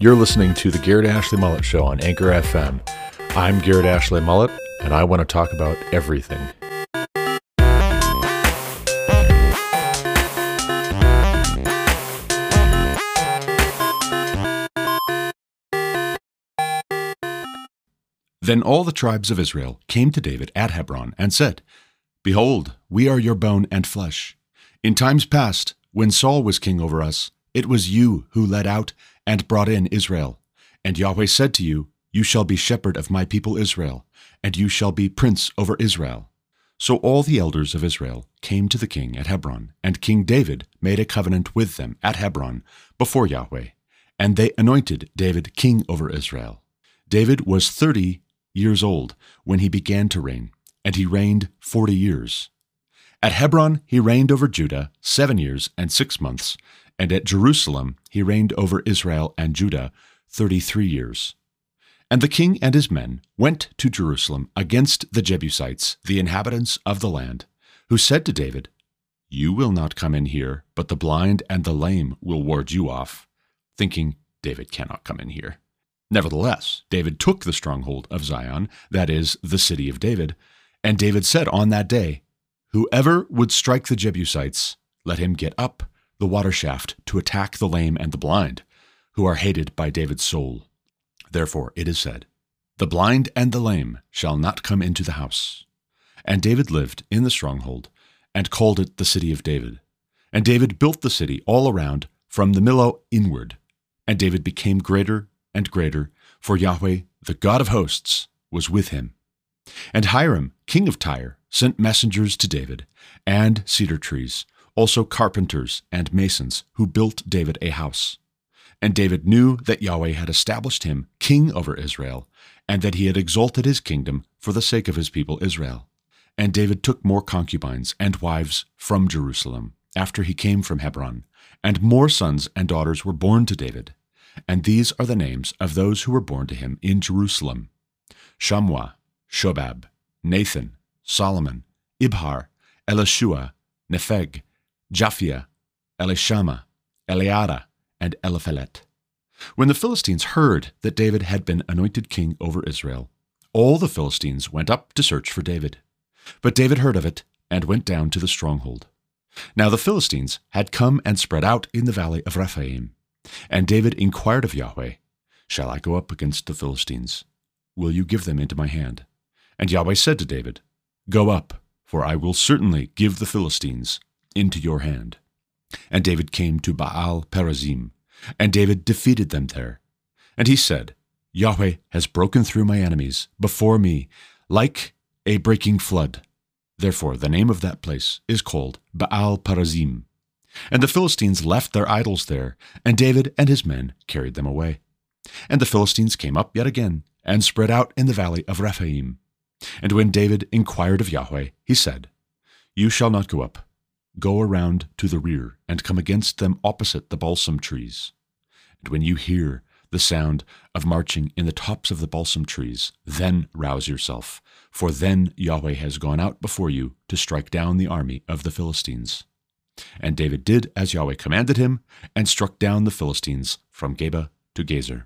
You're listening to the Garrett Ashley Mullet Show on Anchor FM. I'm Garrett Ashley Mullet, and I want to talk about everything. Then all the tribes of Israel came to David at Hebron and said, Behold, we are your bone and flesh. In times past, when Saul was king over us, it was you who led out and brought in Israel. And Yahweh said to you, You shall be shepherd of my people Israel, and you shall be prince over Israel. So all the elders of Israel came to the king at Hebron, and King David made a covenant with them at Hebron before Yahweh, and they anointed David king over Israel. David was thirty years old when he began to reign, and he reigned forty years. At Hebron he reigned over Judah seven years and six months, and at Jerusalem he reigned over Israel and Judah thirty three years. And the king and his men went to Jerusalem against the Jebusites, the inhabitants of the land, who said to David, You will not come in here, but the blind and the lame will ward you off, thinking, David cannot come in here. Nevertheless, David took the stronghold of Zion, that is, the city of David, and David said on that day, Whoever would strike the Jebusites, let him get up the water shaft to attack the lame and the blind, who are hated by David's soul. Therefore it is said, The blind and the lame shall not come into the house. And David lived in the stronghold, and called it the city of David. And David built the city all around from the Millo inward. And David became greater and greater, for Yahweh, the God of hosts, was with him. And Hiram, king of Tyre, sent messengers to David, and cedar trees, also carpenters and masons, who built David a house. And David knew that Yahweh had established him king over Israel, and that he had exalted his kingdom for the sake of his people Israel. And David took more concubines and wives from Jerusalem after he came from Hebron, and more sons and daughters were born to David. And these are the names of those who were born to him in Jerusalem Shammua, Shobab, Nathan, Solomon, Ibhar, Elishua, Nepheg, Japhia, Elishama, Eliada, and Eliphelet. When the Philistines heard that David had been anointed king over Israel, all the Philistines went up to search for David. But David heard of it and went down to the stronghold. Now the Philistines had come and spread out in the valley of Rephaim. And David inquired of Yahweh, Shall I go up against the Philistines? Will you give them into my hand? And Yahweh said to David, Go up, for I will certainly give the Philistines into your hand. And David came to Baal Perazim, and David defeated them there. And he said, Yahweh has broken through my enemies before me like a breaking flood. Therefore, the name of that place is called Baal Perazim. And the Philistines left their idols there, and David and his men carried them away. And the Philistines came up yet again, and spread out in the valley of Rephaim. And when David inquired of Yahweh, he said, You shall not go up. Go around to the rear, and come against them opposite the balsam trees. And when you hear the sound of marching in the tops of the balsam trees, then rouse yourself, for then Yahweh has gone out before you to strike down the army of the Philistines. And David did as Yahweh commanded him, and struck down the Philistines from Geba to Gezer.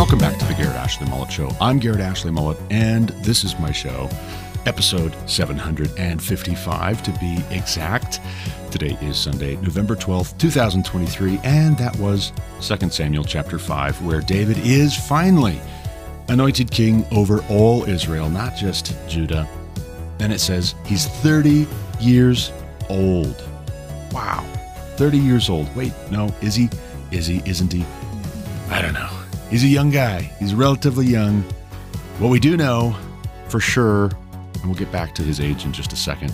Welcome back to the Garrett Ashley Mullet Show. I'm Garrett Ashley Mullet, and this is my show, episode 755 to be exact. Today is Sunday, November 12th, 2023, and that was 2 Samuel chapter 5, where David is finally anointed king over all Israel, not just Judah. And it says he's 30 years old. Wow. 30 years old. Wait, no, is he? Is he? Isn't he? I don't know. He's a young guy. He's relatively young. What we do know for sure, and we'll get back to his age in just a second,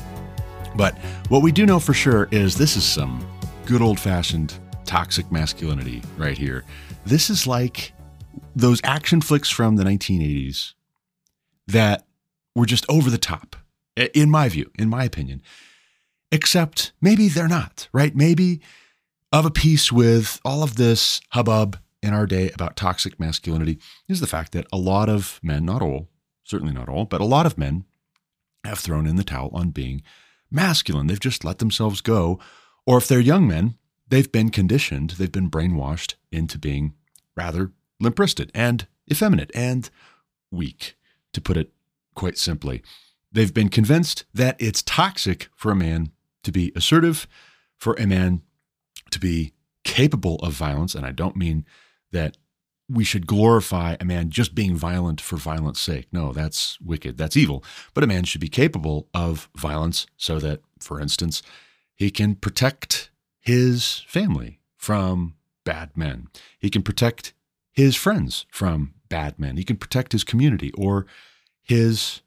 but what we do know for sure is this is some good old fashioned toxic masculinity right here. This is like those action flicks from the 1980s that were just over the top, in my view, in my opinion. Except maybe they're not, right? Maybe of a piece with all of this hubbub in our day about toxic masculinity is the fact that a lot of men, not all, certainly not all, but a lot of men have thrown in the towel on being masculine. They've just let themselves go. Or if they're young men, they've been conditioned, they've been brainwashed into being rather limp wristed and effeminate and weak, to put it quite simply. They've been convinced that it's toxic for a man to be assertive, for a man to be capable of violence. And I don't mean that we should glorify a man just being violent for violence sake. No, that's wicked. That's evil. But a man should be capable of violence so that, for instance, he can protect his family from bad men. He can protect his friends from bad men. He can protect his community or his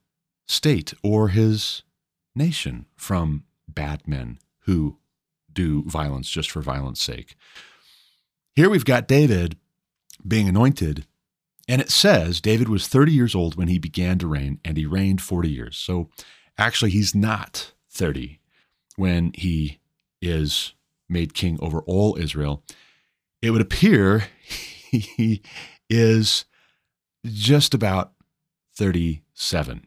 state or his nation from bad men who do violence just for violence sake. Here we've got David being anointed, and it says David was 30 years old when he began to reign, and he reigned 40 years. So actually, he's not 30 when he is made king over all Israel. It would appear he is just about 37.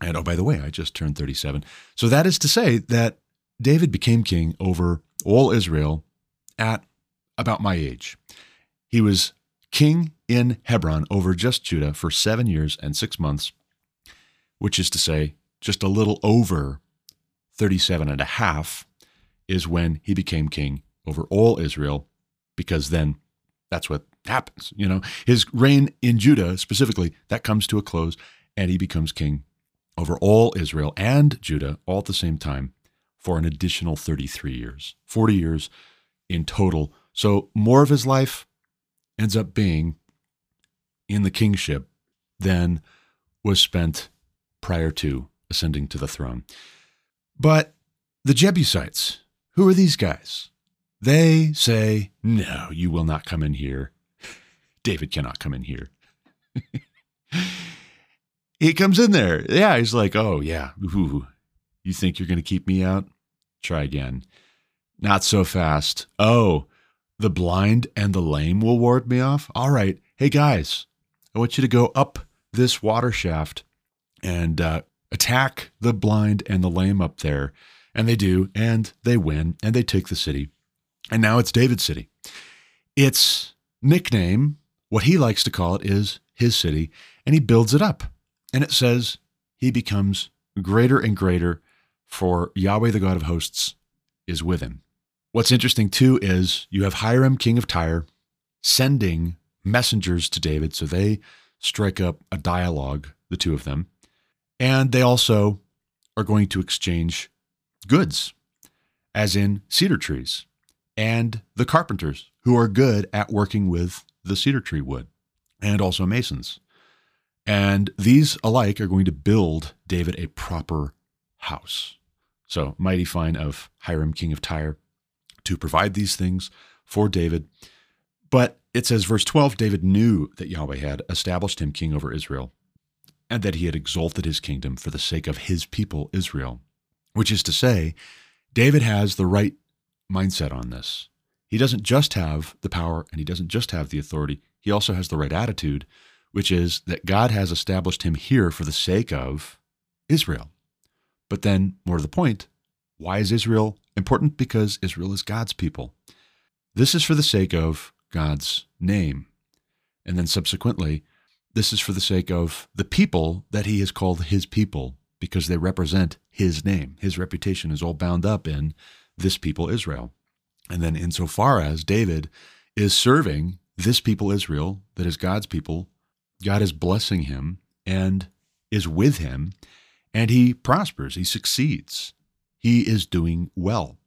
And oh, by the way, I just turned 37. So that is to say that David became king over all Israel at about my age. He was king in Hebron over just Judah for seven years and six months, which is to say, just a little over 37 and a half is when he became king over all Israel, because then that's what happens. You know, his reign in Judah specifically, that comes to a close, and he becomes king over all Israel and Judah all at the same time for an additional 33 years, 40 years in total. So more of his life ends up being in the kingship than was spent prior to ascending to the throne. But the Jebusites, who are these guys? They say, No, you will not come in here. David cannot come in here. he comes in there. Yeah, he's like, Oh, yeah. Ooh, you think you're going to keep me out? Try again. Not so fast. Oh, the blind and the lame will ward me off? All right. Hey, guys, I want you to go up this water shaft and uh, attack the blind and the lame up there. And they do, and they win, and they take the city. And now it's David's city. Its nickname, what he likes to call it, is his city, and he builds it up. And it says he becomes greater and greater for Yahweh, the God of hosts, is with him. What's interesting too is you have Hiram, king of Tyre, sending messengers to David. So they strike up a dialogue, the two of them. And they also are going to exchange goods, as in cedar trees, and the carpenters who are good at working with the cedar tree wood, and also masons. And these alike are going to build David a proper house. So, mighty fine of Hiram, king of Tyre, to provide these things for David. But it says, verse 12 David knew that Yahweh had established him king over Israel, and that he had exalted his kingdom for the sake of his people, Israel. Which is to say, David has the right mindset on this. He doesn't just have the power and he doesn't just have the authority, he also has the right attitude, which is that God has established him here for the sake of Israel. But then, more to the point, why is Israel important? Because Israel is God's people. This is for the sake of God's name. And then subsequently, this is for the sake of the people that he has called his people because they represent his name. His reputation is all bound up in this people, Israel. And then, insofar as David is serving this people, Israel, that is God's people, God is blessing him and is with him and he prospers, he succeeds, he is doing well.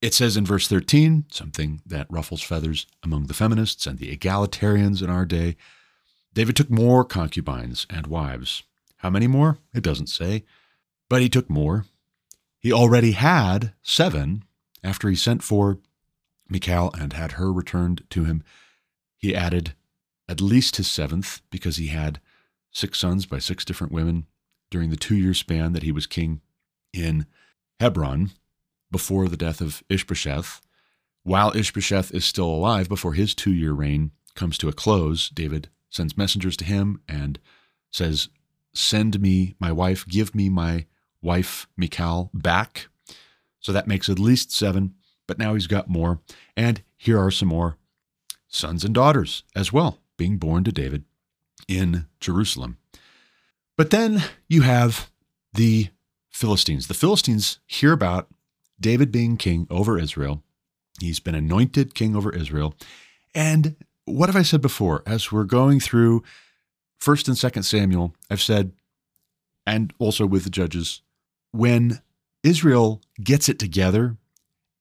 It says in verse 13, something that ruffles feathers among the feminists and the egalitarians in our day David took more concubines and wives. How many more? It doesn't say, but he took more. He already had seven after he sent for Michal and had her returned to him. He added at least his seventh because he had six sons by six different women during the two year span that he was king in Hebron before the death of Ishbosheth, while Ishbosheth is still alive before his two year reign comes to a close, David sends messengers to him and says, Send me my wife, give me my wife, Michal, back. So that makes at least seven, but now he's got more. And here are some more sons and daughters as well being born to David in Jerusalem. But then you have the Philistines. The Philistines hear about David being king over Israel. He's been anointed king over Israel. And what have I said before? As we're going through 1st and 2nd Samuel, I've said, and also with the judges, when Israel gets it together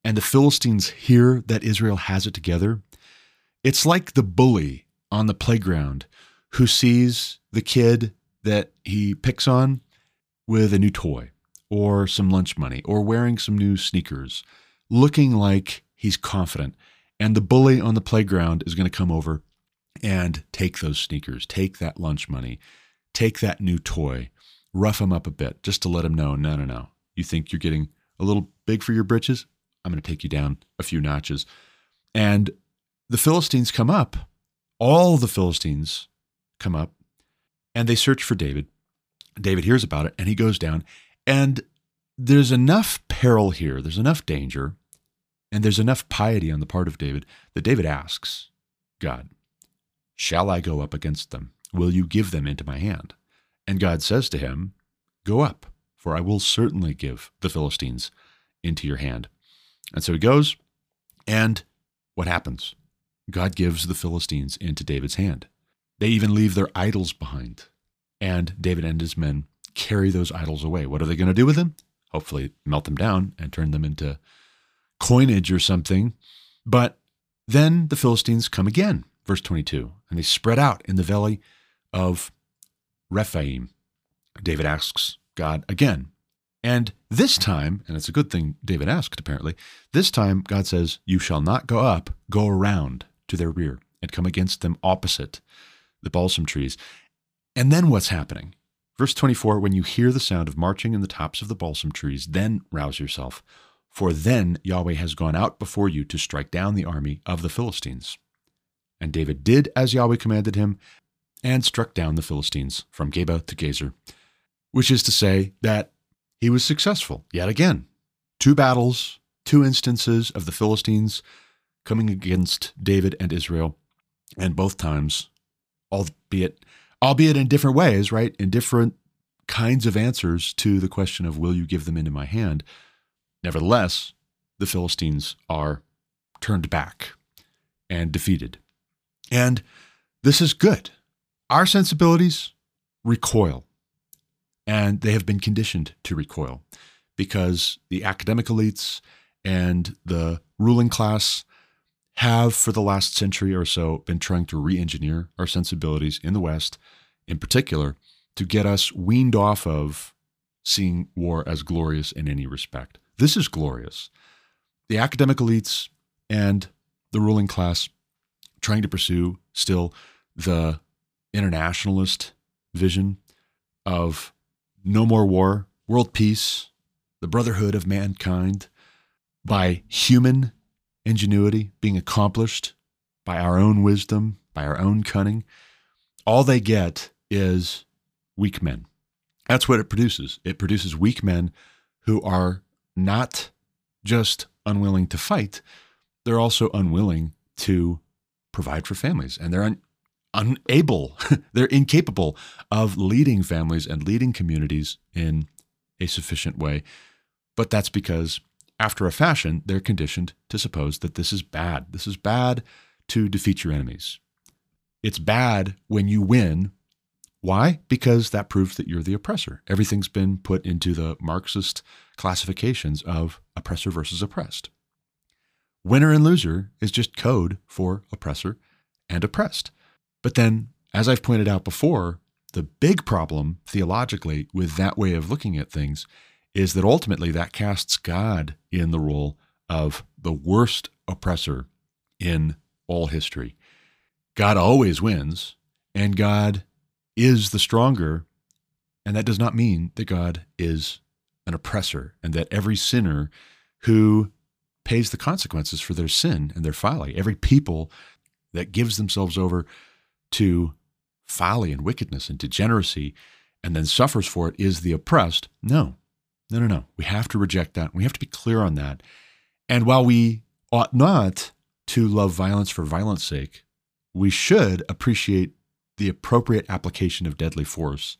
and the Philistines hear that Israel has it together, it's like the bully on the playground who sees the kid that he picks on with a new toy or some lunch money or wearing some new sneakers, looking like he's confident. And the bully on the playground is going to come over and take those sneakers, take that lunch money, take that new toy, rough him up a bit just to let him know no, no, no. You think you're getting a little big for your britches? I'm going to take you down a few notches. And the Philistines come up. All the Philistines come up and they search for David. David hears about it and he goes down. And there's enough peril here, there's enough danger, and there's enough piety on the part of David that David asks God, Shall I go up against them? Will you give them into my hand? And God says to him, Go up, for I will certainly give the Philistines into your hand. And so he goes, and what happens? God gives the Philistines into David's hand. They even leave their idols behind. And David and his men carry those idols away. What are they going to do with them? Hopefully, melt them down and turn them into coinage or something. But then the Philistines come again, verse 22, and they spread out in the valley of Rephaim. David asks God again. And this time, and it's a good thing David asked apparently, this time God says, You shall not go up, go around to their rear and come against them opposite the balsam trees. And then what's happening? Verse 24 When you hear the sound of marching in the tops of the balsam trees, then rouse yourself, for then Yahweh has gone out before you to strike down the army of the Philistines. And David did as Yahweh commanded him, and struck down the Philistines from Geba to Gezer, which is to say that he was successful yet again. Two battles, two instances of the Philistines coming against David and Israel, and both times, albeit albeit in different ways, right? In different kinds of answers to the question of will you give them into my hand? Nevertheless, the Philistines are turned back and defeated. And this is good. Our sensibilities recoil, and they have been conditioned to recoil because the academic elites and the ruling class have, for the last century or so, been trying to re engineer our sensibilities in the West, in particular, to get us weaned off of seeing war as glorious in any respect. This is glorious. The academic elites and the ruling class trying to pursue still the internationalist vision of no more war, world peace, the brotherhood of mankind by human ingenuity being accomplished by our own wisdom, by our own cunning, all they get is weak men. That's what it produces. It produces weak men who are not just unwilling to fight, they're also unwilling to provide for families. And they're un- unable, they're incapable of leading families and leading communities in a sufficient way. But that's because after a fashion, they're conditioned to suppose that this is bad. This is bad to defeat your enemies. It's bad when you win. Why? Because that proves that you're the oppressor. Everything's been put into the Marxist classifications of oppressor versus oppressed. Winner and loser is just code for oppressor and oppressed. But then, as I've pointed out before, the big problem theologically with that way of looking at things is that ultimately that casts God in the role of the worst oppressor in all history. God always wins, and God is the stronger. And that does not mean that God is an oppressor and that every sinner who pays the consequences for their sin and their folly, every people that gives themselves over to folly and wickedness and degeneracy and then suffers for it is the oppressed. No, no, no, no. We have to reject that. We have to be clear on that. And while we ought not to love violence for violence sake, we should appreciate the appropriate application of deadly force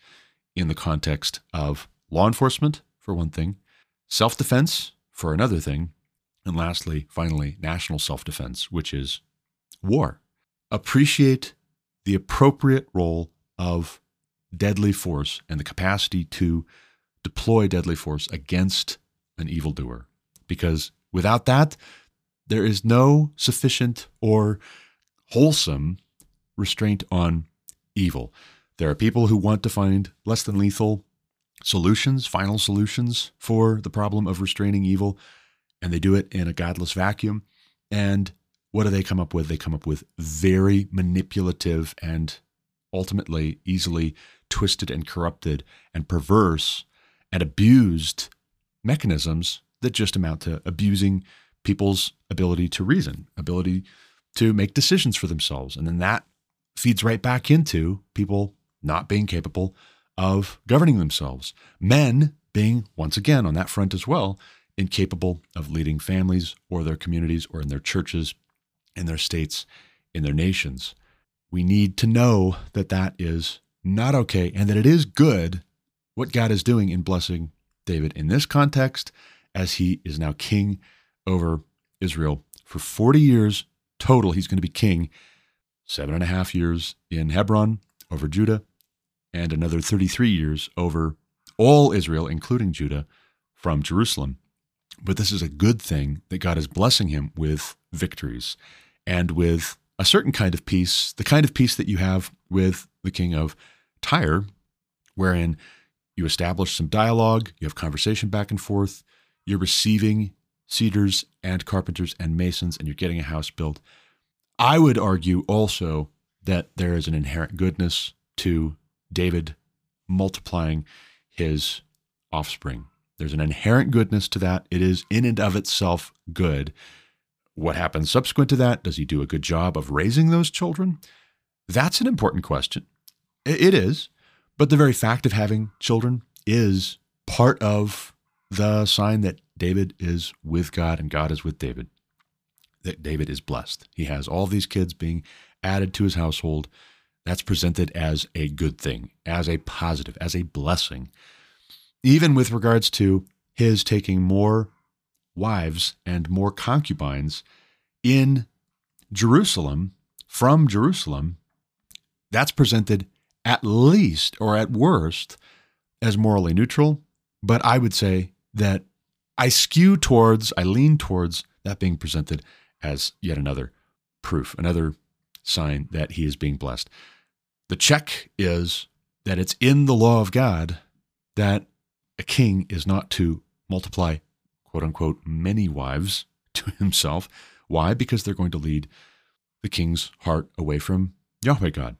in the context of law enforcement, for one thing, self defense, for another thing, and lastly, finally, national self defense, which is war. Appreciate the appropriate role of deadly force and the capacity to deploy deadly force against an evildoer. Because without that, there is no sufficient or wholesome restraint on evil. There are people who want to find less than lethal solutions, final solutions for the problem of restraining evil, and they do it in a godless vacuum. And what do they come up with? They come up with very manipulative and ultimately easily twisted and corrupted and perverse abused mechanisms that just amount to abusing people's ability to reason, ability to make decisions for themselves. And then that feeds right back into people not being capable of governing themselves. Men being, once again, on that front as well, incapable of leading families or their communities or in their churches, in their states, in their nations. We need to know that that is not okay and that it is good what God is doing in blessing David in this context as he is now king over Israel for 40 years total. He's going to be king, seven and a half years in Hebron over Judah, and another 33 years over all Israel, including Judah, from Jerusalem. But this is a good thing that God is blessing him with victories and with a certain kind of peace, the kind of peace that you have with the king of Tyre, wherein you establish some dialogue, you have conversation back and forth, you're receiving cedars and carpenters and masons, and you're getting a house built. I would argue also that there is an inherent goodness to David multiplying his offspring. There's an inherent goodness to that. It is in and of itself good. What happens subsequent to that? Does he do a good job of raising those children? That's an important question. It is. But the very fact of having children is part of the sign that David is with God and God is with David. That David is blessed. He has all these kids being added to his household. That's presented as a good thing, as a positive, as a blessing. Even with regards to his taking more wives and more concubines in Jerusalem, from Jerusalem, that's presented at least or at worst as morally neutral. But I would say that I skew towards, I lean towards that being presented as yet another proof, another sign that he is being blessed. The check is that it's in the law of God that a king is not to multiply, quote unquote, many wives to himself. Why? Because they're going to lead the king's heart away from Yahweh God.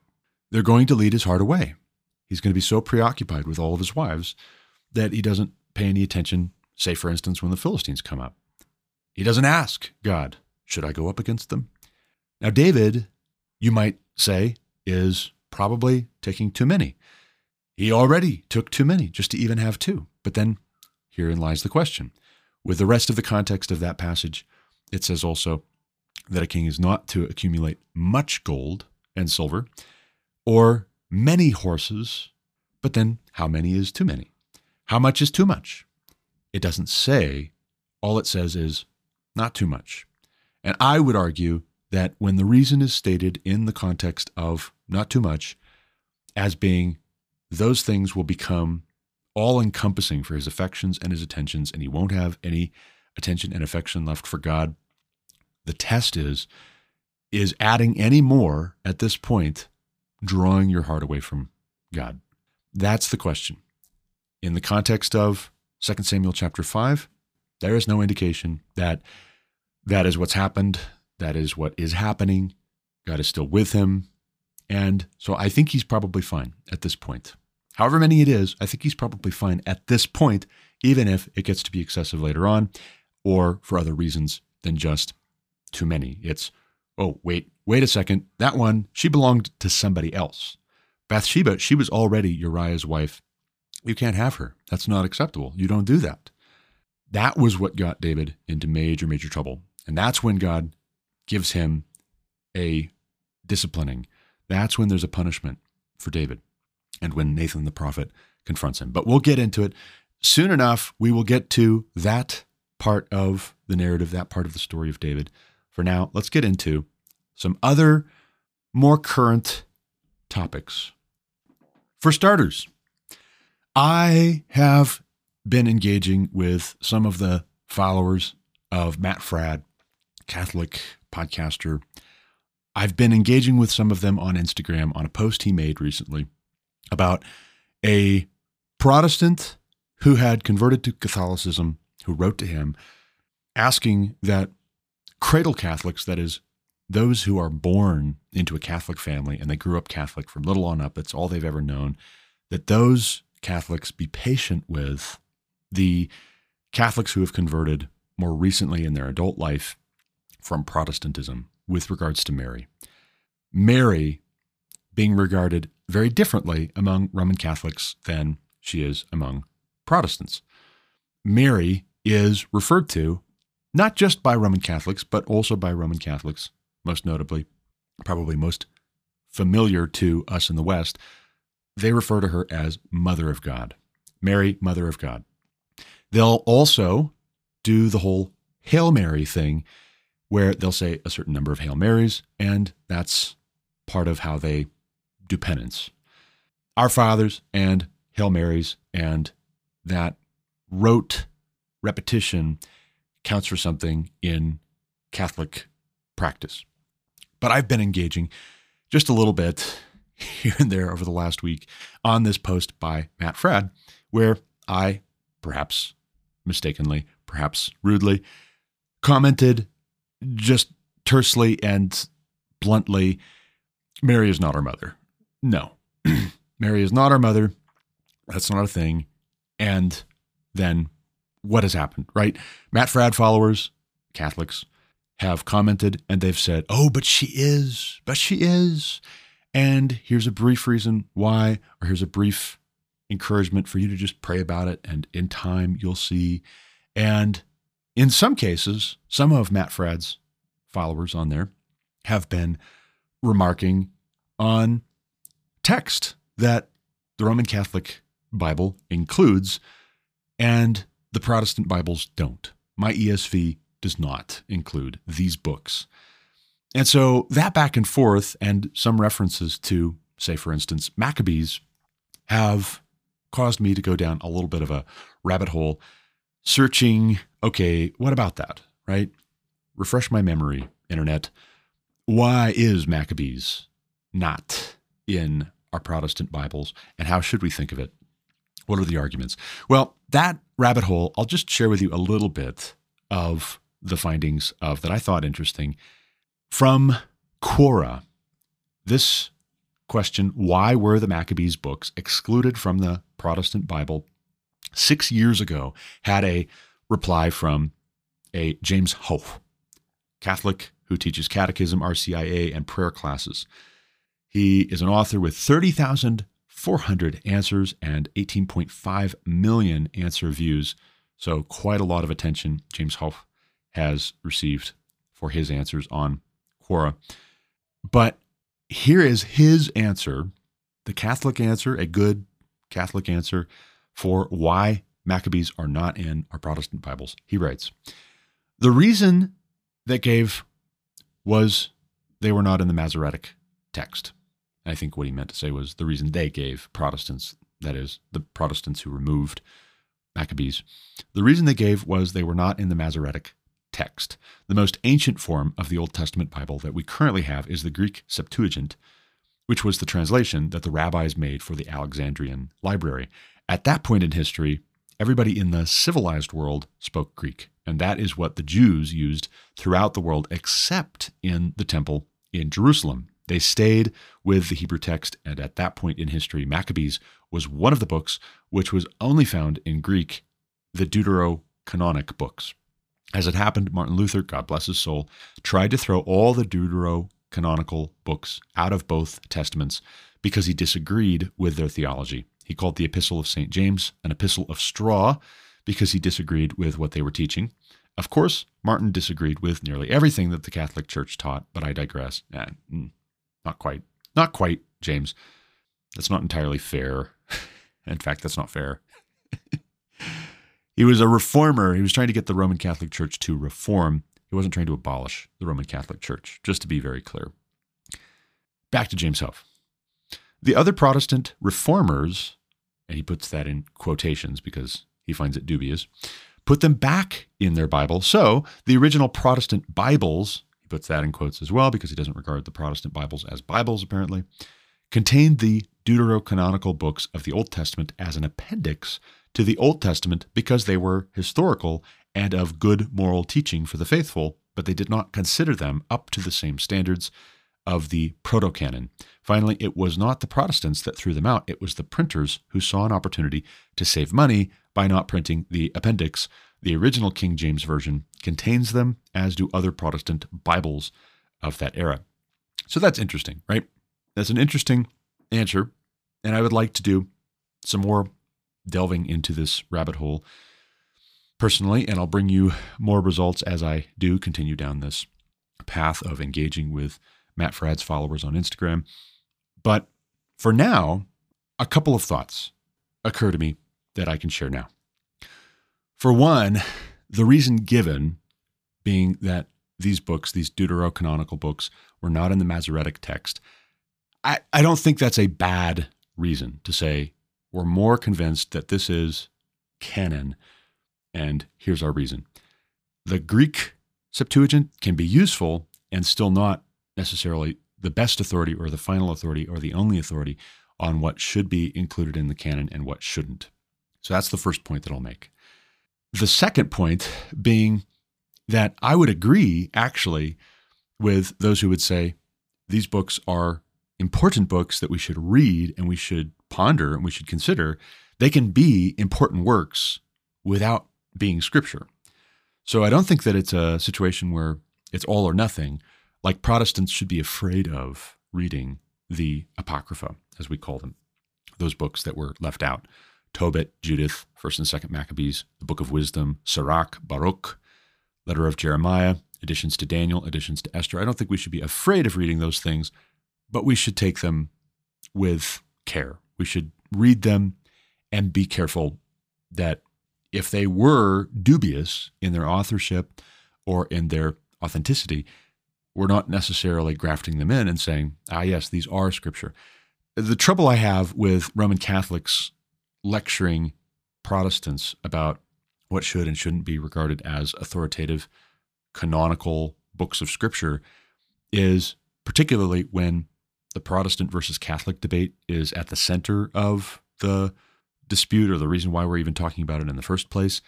They're going to lead his heart away. He's going to be so preoccupied with all of his wives that he doesn't pay any attention, say, for instance, when the Philistines come up. He doesn't ask God, should I go up against them? Now, David, you might say, is probably taking too many. He already took too many just to even have two. But then herein lies the question. With the rest of the context of that passage, it says also that a king is not to accumulate much gold and silver, or many horses, but then how many is too many? How much is too much? It doesn't say. All it says is not too much. And I would argue that when the reason is stated in the context of not too much, as being those things will become all encompassing for his affections and his attentions, and he won't have any attention and affection left for God. The test is is adding any more at this point drawing your heart away from God? That's the question. In the context of 2 Samuel chapter 5, there is no indication that that is what's happened. That is what is happening. God is still with him. And so I think he's probably fine at this point. However many it is, I think he's probably fine at this point, even if it gets to be excessive later on or for other reasons than just too many. It's oh, wait, wait a second. That one, she belonged to somebody else. Bathsheba, she was already Uriah's wife. You can't have her. That's not acceptable. You don't do that. That was what got David into major, major trouble. And that's when God gives him a disciplining. That's when there's a punishment for David and when Nathan the prophet confronts him. But we'll get into it. Soon enough, we will get to that part of the narrative, that part of the story of David. For now, let's get into some other more current topics. For starters, I have been engaging with some of the followers of Matt Fradd, Catholic podcaster. I've been engaging with some of them on Instagram on a post he made recently about a Protestant who had converted to Catholicism, who wrote to him asking that cradle Catholics, that is, those who are born into a Catholic family and they grew up Catholic from little on up, it's all they've ever known, that those Catholics be patient with the Catholics who have converted more recently in their adult life from Protestantism with regards to Mary. Mary being regarded very differently among Roman Catholics than she is among Protestants. Mary is referred to not just by Roman Catholics, but also by Roman Catholics, most notably, probably most familiar to us in the West. They refer to her as Mother of God, Mary, Mother of God. They'll also do the whole Hail Mary thing where they'll say a certain number of Hail Marys, and that's part of how they do penance. Our Fathers and Hail Marys and that rote repetition counts for something in Catholic practice. But I've been engaging just a little bit here and there over the last week on this post by Matt Fradd, where I, perhaps mistakenly, perhaps rudely, commented just tersely and bluntly Mary is not our mother. No, Mary is not our mother. That's not a thing. And then what has happened, right? Matt Fradd followers, Catholics, have commented and they've said, oh, but she is, but she is. And here's a brief reason why, or here's a brief encouragement for you to just pray about it. And in time, you'll see. And in some cases, some of Matt Fradd's followers on there have been remarking on text that the Roman Catholic Bible includes and the Protestant Bibles don't. My ESV does not include these books. And so that back and forth and some references to, say, for instance, Maccabees have caused me to go down a little bit of a rabbit hole searching, okay, what about that, right? Refresh my memory, internet. Why is Maccabees not in our Protestant Bibles, and how should we think of it? What are the arguments? Well, that rabbit hole, I'll just share with you a little bit of the findings of that I thought interesting from Quora. This question, why were the Maccabees books excluded from the Protestant Bible six years ago, had a reply from a James Hope, Catholic who teaches catechism, RCIA, and prayer classes. He is an author with 30,400 answers and 18.5 million answer views. So, quite a lot of attention James Hoff has received for his answers on Quora. But here is his answer, the Catholic answer, a good Catholic answer for why Maccabees are not in our Protestant Bibles. He writes The reason that gave was they were not in the Masoretic text. I think what he meant to say was the reason they gave Protestants, that is, the Protestants who removed Maccabees, the reason they gave was they were not in the Masoretic text. The most ancient form of the Old Testament Bible that we currently have is the Greek Septuagint, which was the translation that the rabbis made for the Alexandrian library. At that point in history, everybody in the civilized world spoke Greek, and that is what the Jews used throughout the world except in the temple in Jerusalem. They stayed with the Hebrew text, and at that point in history, Maccabees was one of the books which was only found in Greek, the Deuterocanonic books. As it happened, Martin Luther, God bless his soul, tried to throw all the deuterocanonical books out of both testaments because he disagreed with their theology. He called the Epistle of St. James an epistle of straw because he disagreed with what they were teaching. Of course, Martin disagreed with nearly everything that the Catholic Church taught, but I digress. Eh, mm, not quite. Not quite, James. That's not entirely fair. In fact, that's not fair. he was a reformer. He was trying to get the Roman Catholic Church to reform. He wasn't trying to abolish the Roman Catholic Church, just to be very clear. Back to James Hove. The other Protestant reformers, and he puts that in quotations because he finds it dubious, put them back in their Bible. So the original Protestant Bibles, he puts that in quotes as well because he doesn't regard the Protestant Bibles as Bibles, apparently, contained the deuterocanonical books of the Old Testament as an appendix to the Old Testament because they were historical and of good moral teaching for the faithful, but they did not consider them up to the same standards of the proto-canon. Finally, it was not the Protestants that threw them out, it was the printers who saw an opportunity to save money by not printing the appendix. The original King James Version contains them, as do other Protestant Bibles of that era. So that's interesting, right? That's an interesting answer. And I would like to do some more delving into this rabbit hole personally, and I'll bring you more results as I do continue down this path of engaging with Matt Fradd's followers on Instagram. But for now, a couple of thoughts occur to me that I can share now. For one, the reason given being that these books, these deuterocanonical books, were not in the Masoretic text. I, I don't think that's a bad reason to say we're more convinced that this is canon, and here's our reason. The Greek Septuagint can be useful and still not necessarily the best authority or the final authority or the only authority on what should be included in the canon and what shouldn't. So that's the first point that I'll make. The second point being that I would agree actually with those who would say these books are important books that we should read and we should ponder and we should consider. They can be important works without being scripture. So I don't think that it's a situation where it's all or nothing, like Protestants should be afraid of reading the Apocrypha, as we call them, those books that were left out. Tobit, Judith, First and Second Maccabees, the Book of Wisdom, Sirach, Baruch, Letter of Jeremiah, additions to Daniel, additions to Esther. I don't think we should be afraid of reading those things, but we should take them with care. We should read them and be careful that if they were dubious in their authorship or in their authenticity, we're not necessarily grafting them in and saying, ah, yes, these are scripture. The trouble I have with Roman Catholics lecturing Protestants about what should and shouldn't be regarded as authoritative, canonical books of Scripture is particularly when the Protestant versus Catholic debate is at the center of the dispute or the reason why we're even talking about it in the first place.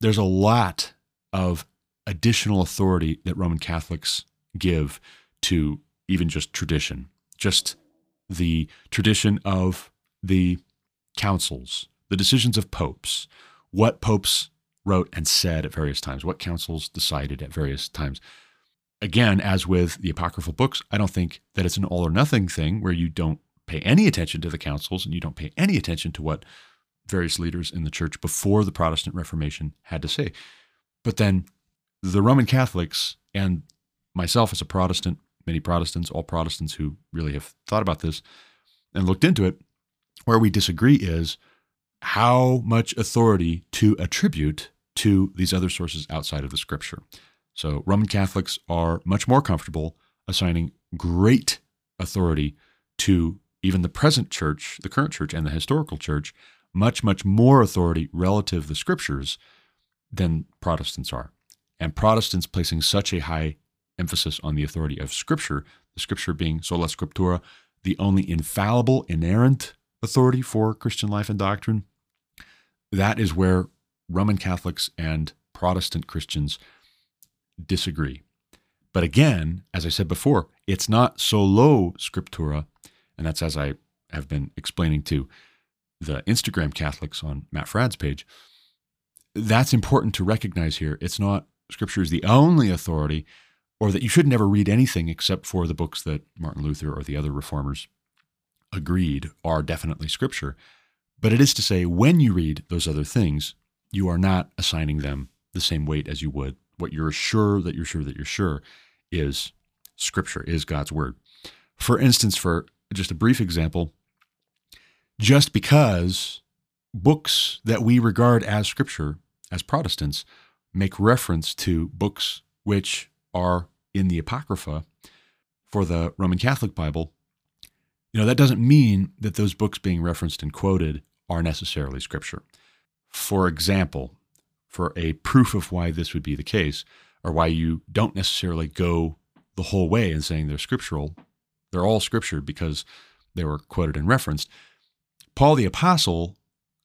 There's a lot of additional authority that Roman Catholics give to even just tradition, just the tradition of the councils, the decisions of popes, what popes wrote and said at various times, what councils decided at various times. Again, as with the apocryphal books, I don't think that it's an all or nothing thing where you don't pay any attention to the councils and you don't pay any attention to what various leaders in the church before the Protestant Reformation had to say. But then the Roman Catholics and myself as a Protestant, many Protestants, all Protestants who really have thought about this and looked into it, where we disagree is how much authority to attribute to these other sources outside of the scripture. So Roman Catholics are much more comfortable assigning great authority to even the present church, the current church, and the historical church, much, much more authority relative to the scriptures than Protestants are. And Protestants placing such a high emphasis on the authority of scripture, the scripture being sola scriptura, the only infallible, inerrant authority for Christian life and doctrine, that is where Roman Catholics and Protestant Christians disagree. But again, as I said before, it's not solo scriptura, and that's as I have been explaining to the Instagram Catholics on Matt Fradd's page. That's important to recognize here. It's not Scripture is the only authority, or that you should never read anything except for the books that Martin Luther or the other reformers agreed are definitely Scripture. But it is to say, when you read those other things, you are not assigning them the same weight as you would what you're sure that you're sure that you're sure is Scripture, is God's Word. For instance, for just a brief example, just because books that we regard as Scripture, as Protestants, make reference to books which are in the Apocrypha for the Roman Catholic Bible, you know, that doesn't mean that those books being referenced and quoted are necessarily Scripture. For example, for a proof of why this would be the case, or why you don't necessarily go the whole way in saying they're scriptural, they're all scripture because they were quoted and referenced. Paul the Apostle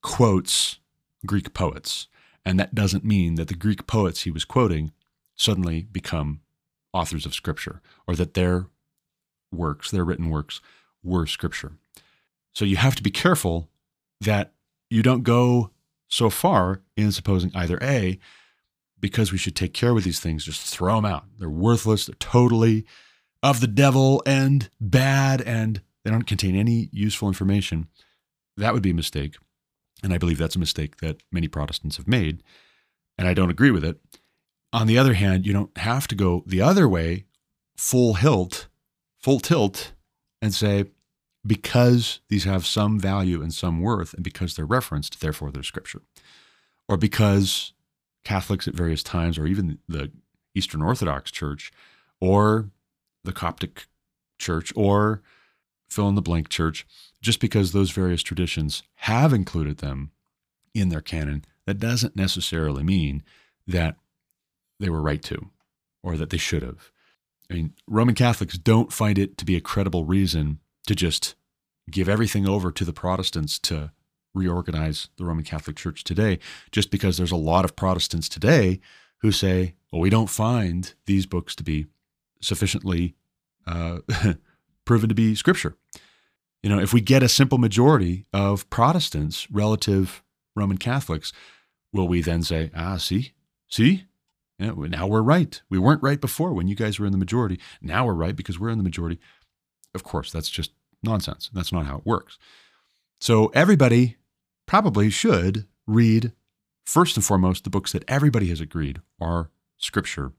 quotes Greek poets. And that doesn't mean that the Greek poets he was quoting suddenly become authors of Scripture or that their works, their written works, were Scripture. So you have to be careful that you don't go so far in supposing either A, because we should take care with these things, just throw them out. They're worthless, they're totally of the devil and bad, and they don't contain any useful information. That would be a mistake. And I believe that's a mistake that many Protestants have made. And I don't agree with it. On the other hand, you don't have to go the other way, full hilt, full tilt, and say, because these have some value and some worth, and because they're referenced, therefore they're scripture. Or because Catholics at various times, or even the Eastern Orthodox Church, or the Coptic Church, or fill in the blank church, just because those various traditions have included them in their canon, that doesn't necessarily mean that they were right to or that they should have. I mean, Roman Catholics don't find it to be a credible reason to just give everything over to the Protestants to reorganize the Roman Catholic Church today, just because there's a lot of Protestants today who say, well, we don't find these books to be sufficiently uh, proven to be scripture. You know, if we get a simple majority of Protestants relative Roman Catholics, will we then say, ah, see, see, yeah, now we're right. We weren't right before when you guys were in the majority. Now we're right because we're in the majority. Of course, that's just nonsense. That's not how it works. So everybody probably should read, first and foremost, the books that everybody has agreed are scripture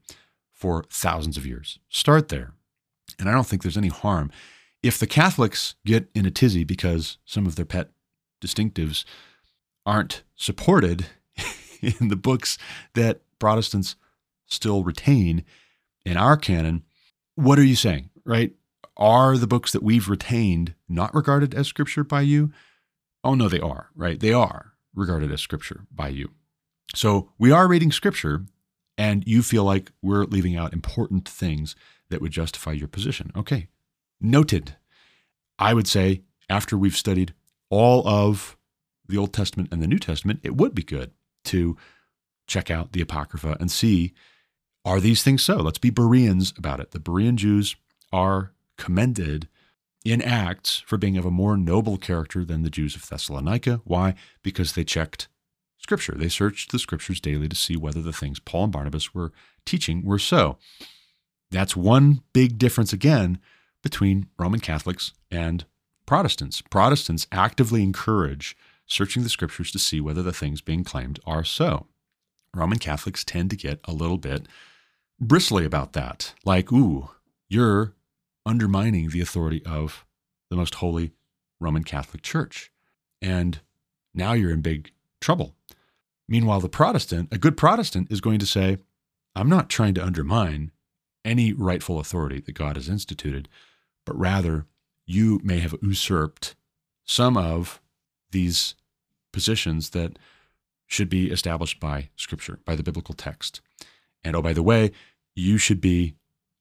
for thousands of years. Start there. And I don't think there's any harm. If the Catholics get in a tizzy because some of their pet distinctives aren't supported in the books that Protestants still retain in our canon, what are you saying, right? Are the books that we've retained not regarded as scripture by you? Oh, no, they are, right? They are regarded as scripture by you. So we are reading scripture, and you feel like we're leaving out important things that would justify your position. Okay, noted. I would say after we've studied all of the Old Testament and the New Testament, it would be good to check out the Apocrypha and see are these things so? Let's be Bereans about it. The Berean Jews are commended in Acts for being of a more noble character than the Jews of Thessalonica. Why? Because they checked Scripture. They searched the Scriptures daily to see whether the things Paul and Barnabas were teaching were so. That's one big difference, again, between Roman Catholics and Protestants. Protestants actively encourage searching the Scriptures to see whether the things being claimed are so. Roman Catholics tend to get a little bit bristly about that. Like, ooh, you're undermining the authority of the most holy Roman Catholic Church. And now you're in big trouble. Meanwhile, the Protestant, a good Protestant, is going to say, I'm not trying to undermine any rightful authority that God has instituted, but rather you may have usurped some of these positions that should be established by Scripture, by the biblical text. And oh, by the way, you should be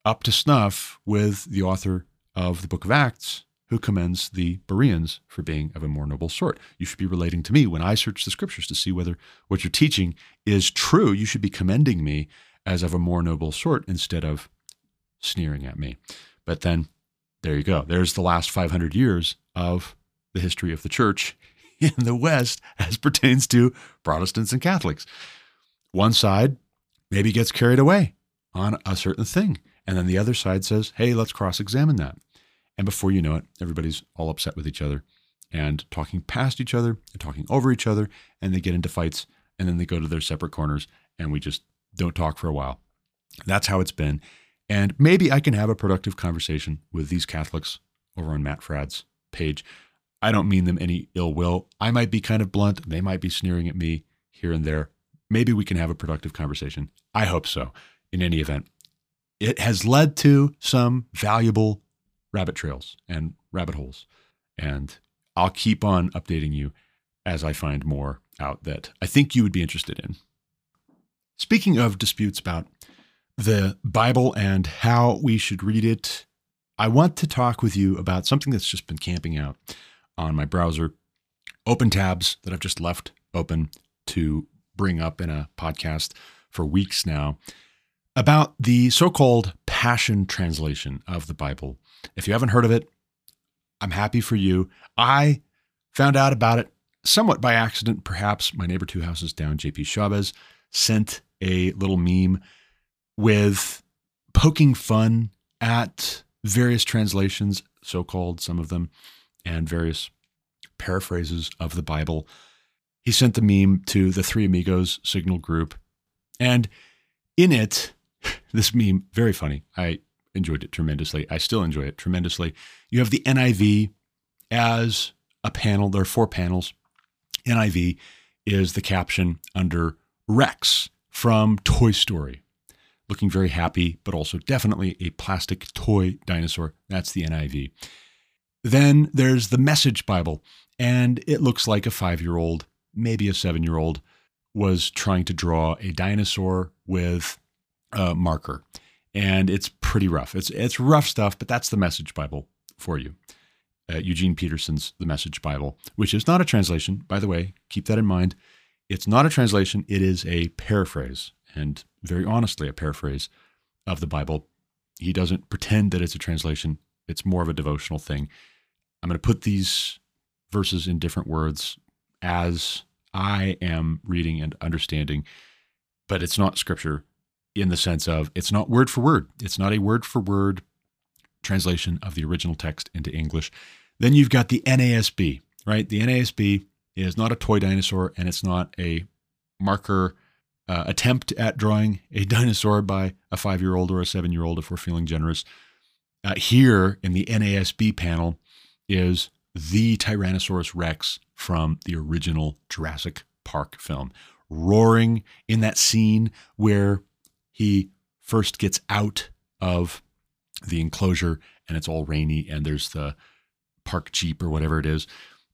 up to snuff with the author of the book of Acts, who commends the Bereans for being of a more noble sort. You should be relating to me when I search the scriptures to see whether what you're teaching is true. You should be commending me as of a more noble sort instead of sneering at me. But then there you go. There's the last 500 years of the history of the church in the West as pertains to Protestants and Catholics. One side maybe gets carried away on a certain thing. And then the other side says, hey, let's cross examine that. And before you know it, everybody's all upset with each other and talking past each other and talking over each other. And they get into fights and then they go to their separate corners and we just don't talk for a while. That's how it's been. And maybe I can have a productive conversation with these Catholics over on Matt Fradd's page. I don't mean them any ill will. I might be kind of blunt. They might be sneering at me here and there. Maybe we can have a productive conversation. I hope so. In any event, it has led to some valuable rabbit trails and rabbit holes. And I'll keep on updating you as I find more out that I think you would be interested in. Speaking of disputes about the Bible and how we should read it, I want to talk with you about something that's just been camping out on my browser. Open tabs that I've just left open to bring up in a podcast for weeks now about the so called Passion Translation of the Bible. If you haven't heard of it, I'm happy for you. I found out about it somewhat by accident, perhaps. My neighbor two houses down, JP Chavez, sent a little meme with poking fun at various translations, so called, some of them, and various paraphrases of the Bible. He sent the meme to the Three Amigos Signal group. And in it, this meme, very funny. I enjoyed it tremendously. I still enjoy it tremendously. You have the NIV as a panel. There are four panels. NIV is the caption under Rex from Toy Story. Looking very happy, but also definitely a plastic toy dinosaur. That's the NIV. Then there's the Message Bible, and it looks like a five year old, maybe a seven year old, was trying to draw a dinosaur with a marker. And it's pretty rough. It's, it's rough stuff, but that's the Message Bible for you. Uh, Eugene Peterson's The Message Bible, which is not a translation, by the way, keep that in mind. It's not a translation, it is a paraphrase, and very honestly, a paraphrase of the Bible. He doesn't pretend that it's a translation, it's more of a devotional thing. I'm going to put these verses in different words as I am reading and understanding, but it's not scripture in the sense of it's not word for word. It's not a word for word translation of the original text into English. Then you've got the NASB, right? The NASB is not a toy dinosaur and it's not a marker uh, attempt at drawing a dinosaur by a five year old or a seven year old if we're feeling generous. Uh, here in the NASB panel is the Tyrannosaurus Rex from the original Jurassic Park film, roaring in that scene where he first gets out of the enclosure and it's all rainy and there's the park jeep or whatever it is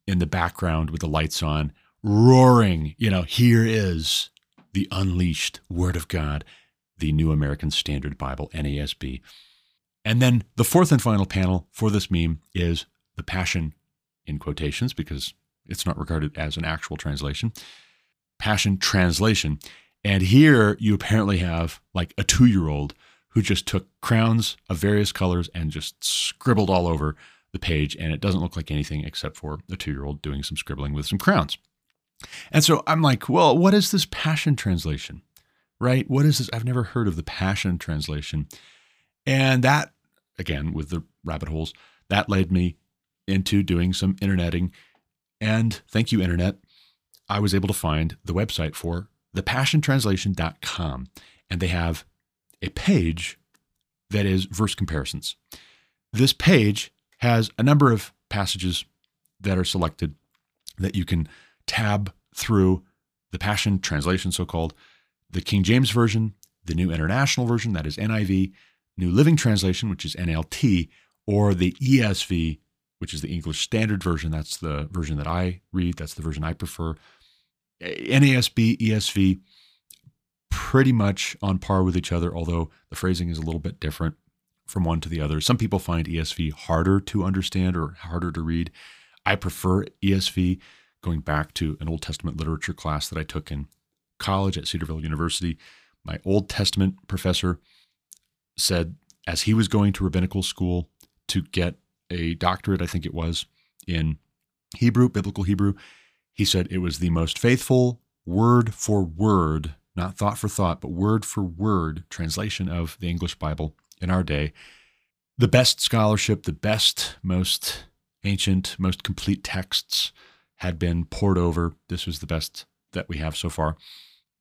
in the background with the lights on, roaring, you know, here is the unleashed Word of God, the New American Standard Bible, NASB. And then the fourth and final panel for this meme is the Passion, in quotations, because it's not regarded as an actual translation, Passion Translation. And here you apparently have like a two year old who just took crowns of various colors and just scribbled all over the page, and it doesn't look like anything except for a two year old doing some scribbling with some crowns. And so I'm like, well, what is this Passion Translation? Right? What is this? I've never heard of the Passion Translation. And that, again, with the rabbit holes, that led me into doing some interneting. And thank you, Internet. I was able to find the website for thepassiontranslation.com. And they have a page that is verse comparisons. This page has a number of passages that are selected that you can tab through the Passion Translation, so called, the King James Version, the New International Version, that is NIV, New Living Translation, which is NLT, or the ESV, which is the English Standard Version. That's the version that I read, that's the version I prefer. NASB, ESV, pretty much on par with each other, although the phrasing is a little bit different from one to the other. Some people find ESV harder to understand or harder to read. I prefer ESV, going back to an Old Testament literature class that I took in college at Cedarville University. My Old Testament professor said, as he was going to rabbinical school to get a doctorate, I think it was, in Hebrew, biblical Hebrew, he said it was the most faithful word for word not thought for thought, but word for word translation of the English Bible in our day. The best scholarship, the best, most ancient, most complete texts had been pored over. This was the best that we have so far.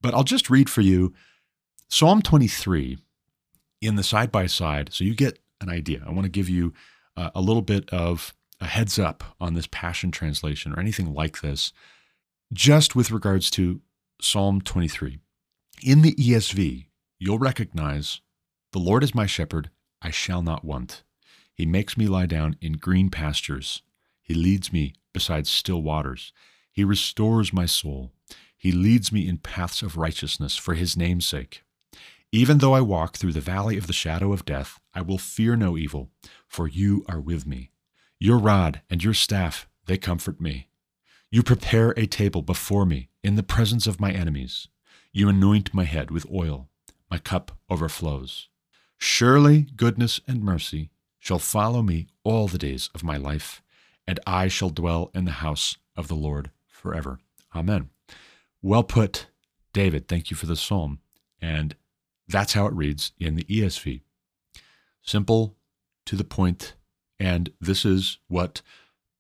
But I'll just read for you Psalm 23 in the side by side so you get an idea. I want to give you uh, a little bit of a heads up on this Passion Translation or anything like this, just with regards to Psalm 23. In the ESV, you'll recognize the Lord is my shepherd, I shall not want. He makes me lie down in green pastures. He leads me beside still waters. He restores my soul. He leads me in paths of righteousness for his name's sake. Even though I walk through the valley of the shadow of death, I will fear no evil, for you are with me. Your rod and your staff, they comfort me. You prepare a table before me in the presence of my enemies. You anoint my head with oil. My cup overflows. Surely goodness and mercy shall follow me all the days of my life, and I shall dwell in the house of the Lord forever. Amen. Well put, David. Thank you for the psalm. And that's how it reads in the ESV. Simple, to the point, and this is what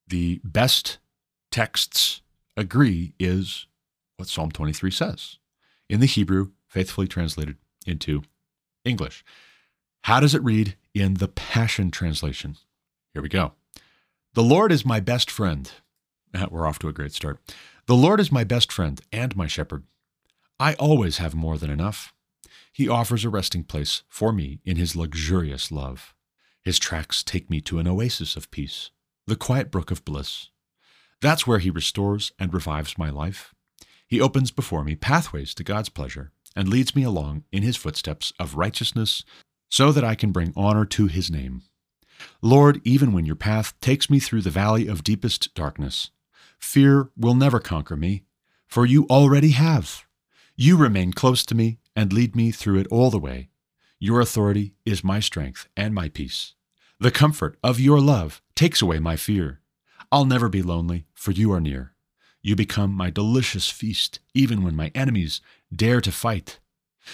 the best texts agree is what Psalm 23 says in the Hebrew, faithfully translated into English. How does it read in the Passion Translation? Here we go. The Lord is my best friend. We're off to a great start. The Lord is my best friend and my shepherd. I always have more than enough. He offers a resting place for me in his luxurious love. His tracks take me to an oasis of peace, the quiet brook of bliss. That's where he restores and revives my life. He opens before me pathways to God's pleasure and leads me along in his footsteps of righteousness so that I can bring honor to his name. Lord, even when your path takes me through the valley of deepest darkness, fear will never conquer me, for you already have. You remain close to me and lead me through it all the way. Your authority is my strength and my peace. The comfort of your love takes away my fear. I'll never be lonely, for you are near. You become my delicious feast, even when my enemies dare to fight.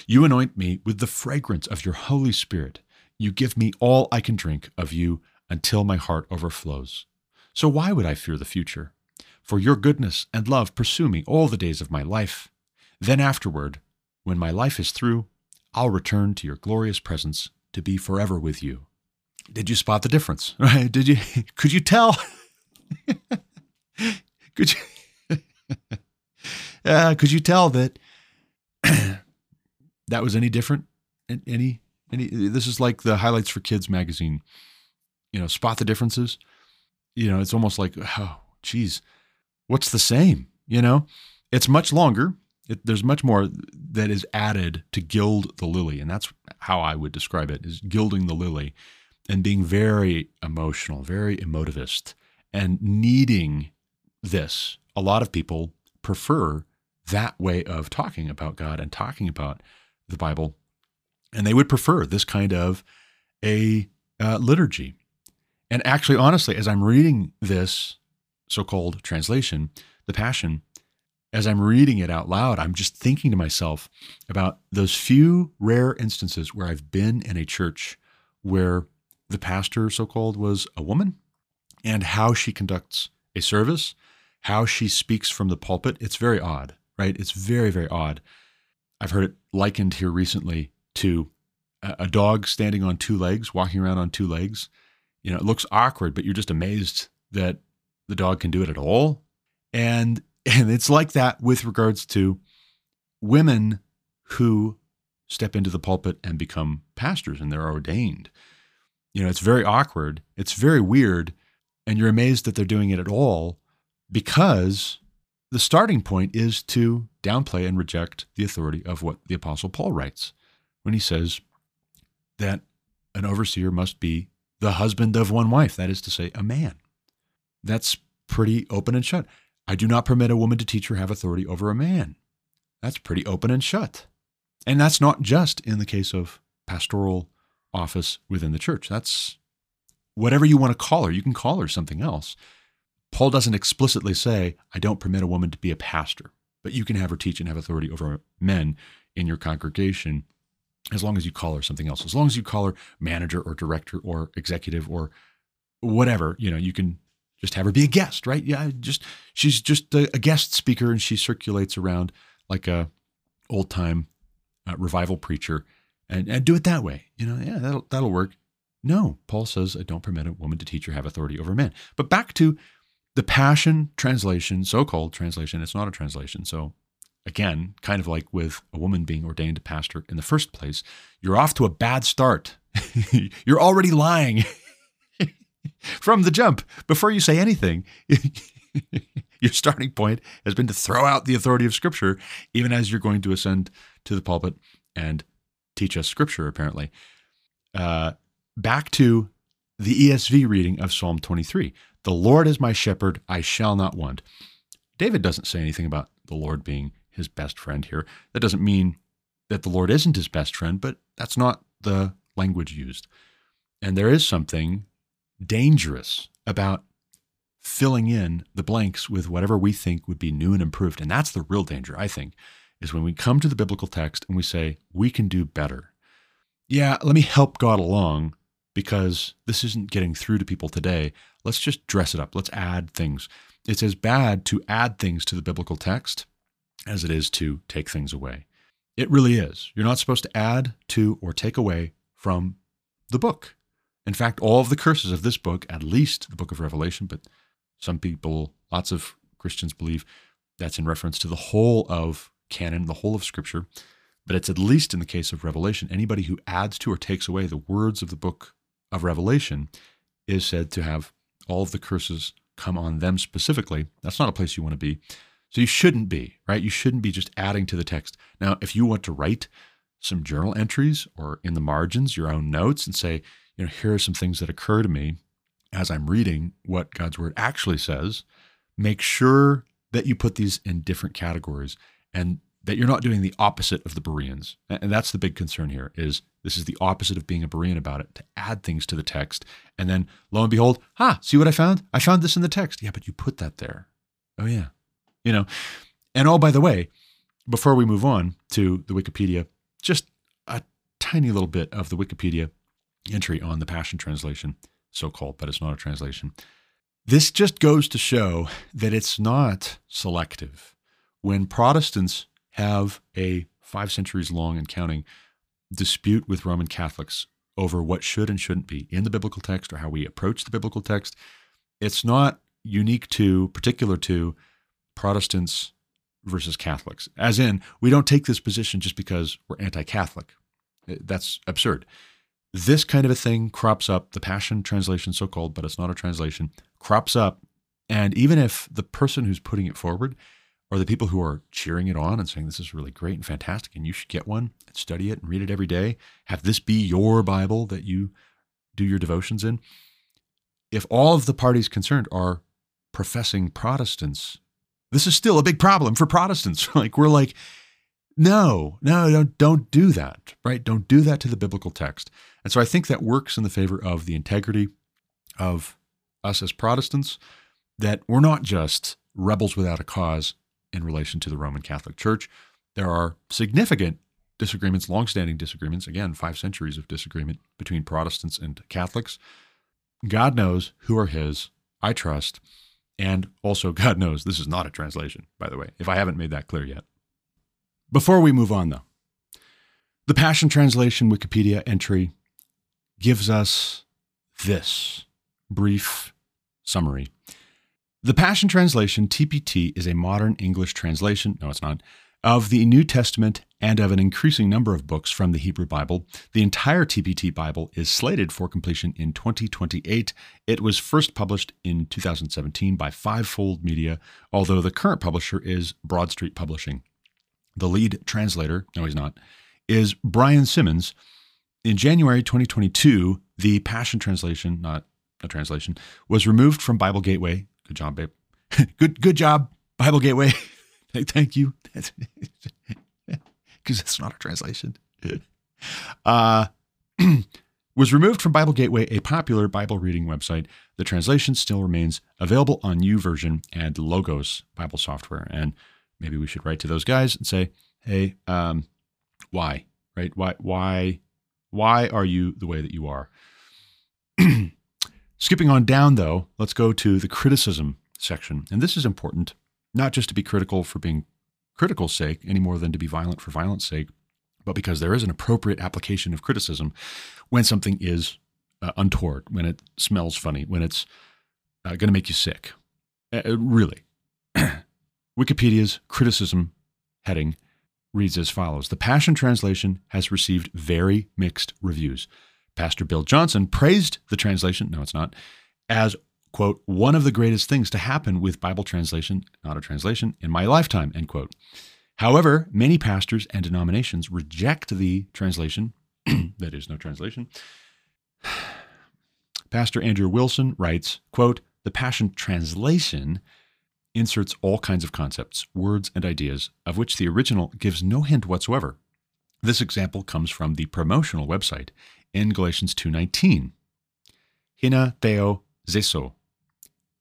You anoint me with the fragrance of your Holy Spirit. You give me all I can drink of you until my heart overflows. So why would I fear the future? For your goodness and love pursue me all the days of my life. Then afterward, when my life is through, I'll return to your glorious presence to be forever with you. Did you spot the difference? Right? Did you could you tell? could you uh, could you tell that that was any different? Any any this is like the highlights for kids magazine. You know, spot the differences. You know, it's almost like oh, geez, what's the same? You know, it's much longer. It, there's much more that is added to gild the lily, and that's how I would describe it: is gilding the lily, and being very emotional, very emotivist, and needing this. A lot of people prefer that way of talking about God and talking about the Bible, and they would prefer this kind of a uh, liturgy. And actually, honestly, as I'm reading this so called translation, the Passion, as I'm reading it out loud, I'm just thinking to myself about those few rare instances where I've been in a church where the pastor, so called, was a woman and how she conducts a service, how she speaks from the pulpit. It's very odd, right? It's very, very odd. I've heard it likened here recently to a dog standing on two legs, walking around on two legs. You know, it looks awkward, but you're just amazed that the dog can do it at all. And and it's like that with regards to women who step into the pulpit and become pastors and they're ordained. You know, it's very awkward, it's very weird, and you're amazed that they're doing it at all because the starting point is to downplay and reject the authority of what the Apostle Paul writes when he says that an overseer must be the husband of one wife, that is to say, a man. That's pretty open and shut. I do not permit a woman to teach or have authority over a man. That's pretty open and shut. And that's not just in the case of pastoral office within the church. That's whatever you want to call her. You can call her something else. Paul doesn't explicitly say, I don't permit a woman to be a pastor, but you can have her teach and have authority over men in your congregation as long as you call her something else. As long as you call her manager or director or executive or whatever, you know, you can just have her be a guest, right? Yeah, just she's just a, a guest speaker and she circulates around like a old time uh, revival preacher and, and do it that way. You know, yeah, that'll, that'll work. No, Paul says, I don't permit a woman to teach or have authority over men. But back to the Passion translation, so called translation, it's not a translation. So again, kind of like with a woman being ordained a pastor in the first place, you're off to a bad start. you're already lying from the jump before you say anything. Your starting point has been to throw out the authority of Scripture, even as you're going to ascend to the pulpit and teach us Scripture, apparently. Uh, back to the ESV reading of Psalm 23 The Lord is my shepherd, I shall not want. David doesn't say anything about the Lord being his best friend here. That doesn't mean that the Lord isn't his best friend, but that's not the language used. And there is something dangerous about filling in the blanks with whatever we think would be new and improved. And that's the real danger, I think, is when we come to the biblical text and we say, we can do better. Yeah, let me help God along because this isn't getting through to people today. Let's just dress it up. Let's add things. It's as bad to add things to the biblical text as it is to take things away. It really is. You're not supposed to add to or take away from the book. In fact, all of the curses of this book, at least the book of Revelation, but some people, lots of Christians believe that's in reference to the whole of canon, the whole of Scripture. But it's at least in the case of Revelation, anybody who adds to or takes away the words of the book of Revelation is said to have all of the curses come on them specifically. That's not a place you want to be. So you shouldn't be, right? You shouldn't be just adding to the text. Now, if you want to write some journal entries or in the margins your own notes and say, you know, here are some things that occur to me as I'm reading what God's word actually says, make sure that you put these in different categories and that you're not doing the opposite of the Bereans. And that's the big concern here is this is the opposite of being a Berean about it, to add things to the text. And then lo and behold, ha, see what I found? I found this in the text. Yeah, but you put that there. Oh yeah. You know. And oh, by the way, before we move on to the Wikipedia, just a tiny little bit of the Wikipedia entry on the Passion Translation, so called, but it's not a translation. This just goes to show that it's not selective. When Protestants have a five centuries long and counting dispute with Roman Catholics over what should and shouldn't be in the biblical text or how we approach the biblical text, it's not unique to, particular to Protestants versus Catholics. As in, we don't take this position just because we're anti Catholic. That's absurd. This kind of a thing crops up, the Passion Translation, so called, but it's not a translation, crops up. And even if the person who's putting it forward or the people who are cheering it on and saying this is really great and fantastic and you should get one and study it and read it every day, have this be your Bible that you do your devotions in. If all of the parties concerned are professing Protestants, this is still a big problem for Protestants. like we're like, no, no, don't don't do that, right? Don't do that to the biblical text. And so I think that works in the favor of the integrity of us as Protestants, that we're not just rebels without a cause in relation to the Roman Catholic Church. There are significant disagreements, longstanding disagreements, again, five centuries of disagreement between Protestants and Catholics. God knows who are his. I trust. And also, God knows this is not a translation, by the way, if I haven't made that clear yet. Before we move on, though, the Passion Translation Wikipedia entry gives us this brief summary the Passion Translation, TPT, is a modern English translation, no, it's not, of the New Testament and of an increasing number of books from the Hebrew Bible. The entire TPT Bible is slated for completion in 2028. It was first published in 2017 by Fivefold Media, although the current publisher is Broad Street Publishing. The lead translator, no, he's not, is Brian Simmons. In January 2022, the Passion Translation, not a translation, was removed from Bible Gateway Good job, babe. good good job, Bible Gateway. Thank you. Because it's not a translation. uh, was removed from Bible Gateway, a popular Bible reading website. The translation still remains available on Version and Logos Bible software. And maybe we should write to those guys and say, hey, um, Why? Right? Why? Why? Why are you the way that you are? Skipping on down, though, let's go to the criticism section. And this is important, not just to be critical for being critical's sake any more than to be violent for violence sake, but because there is an appropriate application of criticism when something is uh, untoward, when it smells funny, when it's uh, going to make you sick. Uh, uh really. Wikipedia's criticism heading reads as follows The Passion Translation has received very mixed reviews. Pastor Bill Johnson praised the translation, no, it's not, as, quote, one of the greatest things to happen with Bible translation, not a translation, in my lifetime, end quote. However, many pastors and denominations reject the translation, that is no translation. Pastor Andrew Wilson writes, quote, the Passion Translation inserts all kinds of concepts, words, and ideas, of which the original gives no hint whatsoever. This example comes from the promotional website in Galatians 2.19. Hina theo zeso,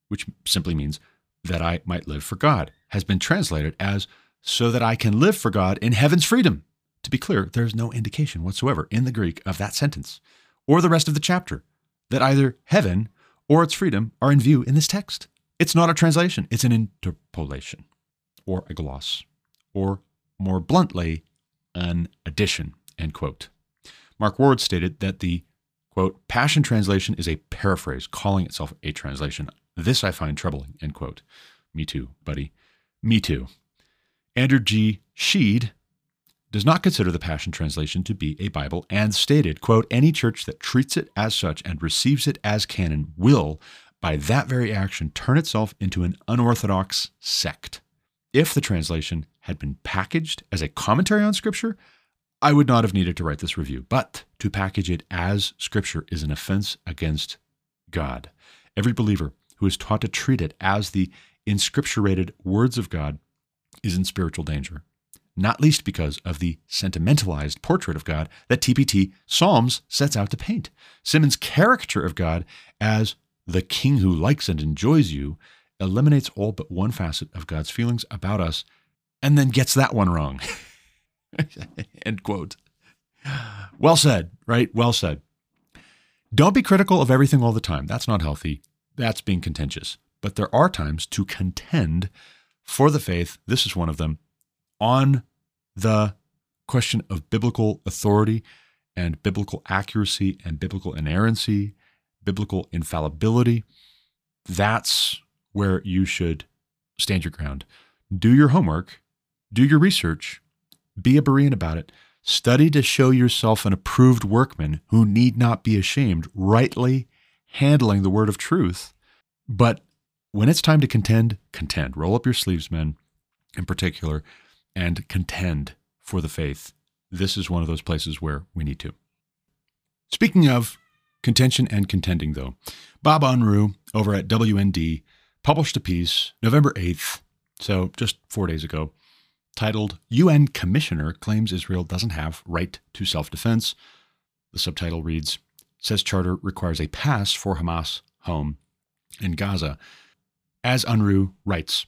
which simply means that I might live for God, has been translated as so that I can live for God in heaven's freedom. To be clear, there is no indication whatsoever in the Greek of that sentence or the rest of the chapter that either heaven or its freedom are in view in this text. It's not a translation, it's an interpolation or a gloss, or more bluntly, an addition, end quote. Mark Ward stated that the quote, Passion Translation is a paraphrase calling itself a translation. This I find troubling, end quote. Me too, buddy. Me too. Andrew G. Shead does not consider the Passion Translation to be a Bible and stated, quote, any church that treats it as such and receives it as canon will, by that very action, turn itself into an unorthodox sect. If the translation had been packaged as a commentary on Scripture, I would not have needed to write this review. But to package it as Scripture is an offense against God. Every believer who is taught to treat it as the inscripturated words of God is in spiritual danger, not least because of the sentimentalized portrait of God that TPT Psalms sets out to paint. Simmons' caricature of God as the king who likes and enjoys you eliminates all but one facet of God's feelings about us and then gets that one wrong. End quote. Well said, right? Well said. Don't be critical of everything all the time. That's not healthy. That's being contentious. But there are times to contend for the faith. This is one of them on the question of biblical authority and biblical accuracy and biblical inerrancy biblical infallibility, that's where you should stand your ground. Do your homework, do your research, be a Berean about it. Study to show yourself an approved workman who need not be ashamed, rightly handling the word of truth. But when it's time to contend, contend. Roll up your sleeves, men, in particular, and contend for the faith. This is one of those places where we need to. Speaking of Contention and contending, though. Bob Unruh over at WND published a piece November 8th, so just four days ago, titled UN Commissioner Claims Israel Doesn't Have Right to Self Defense. The subtitle reads Says Charter Requires a Pass for Hamas Home in Gaza. As Unruh writes,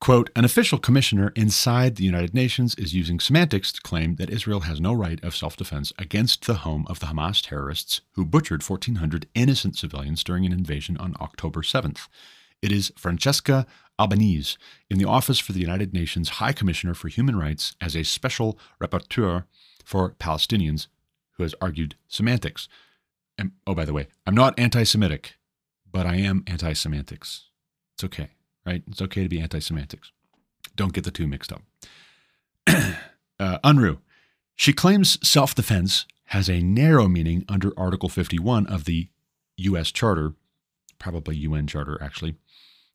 Quote, an official commissioner inside the United Nations is using semantics to claim that Israel has no right of self defense against the home of the Hamas terrorists who butchered 1,400 innocent civilians during an invasion on October 7th. It is Francesca Albanese in the Office for the United Nations High Commissioner for Human Rights as a special rapporteur for Palestinians who has argued semantics. And, oh, by the way, I'm not anti Semitic, but I am anti semantics. It's okay right? It's okay to be anti semantics. Don't get the two mixed up. uh, Unruh. She claims self defense has a narrow meaning under Article 51 of the U.S. Charter, probably UN Charter actually,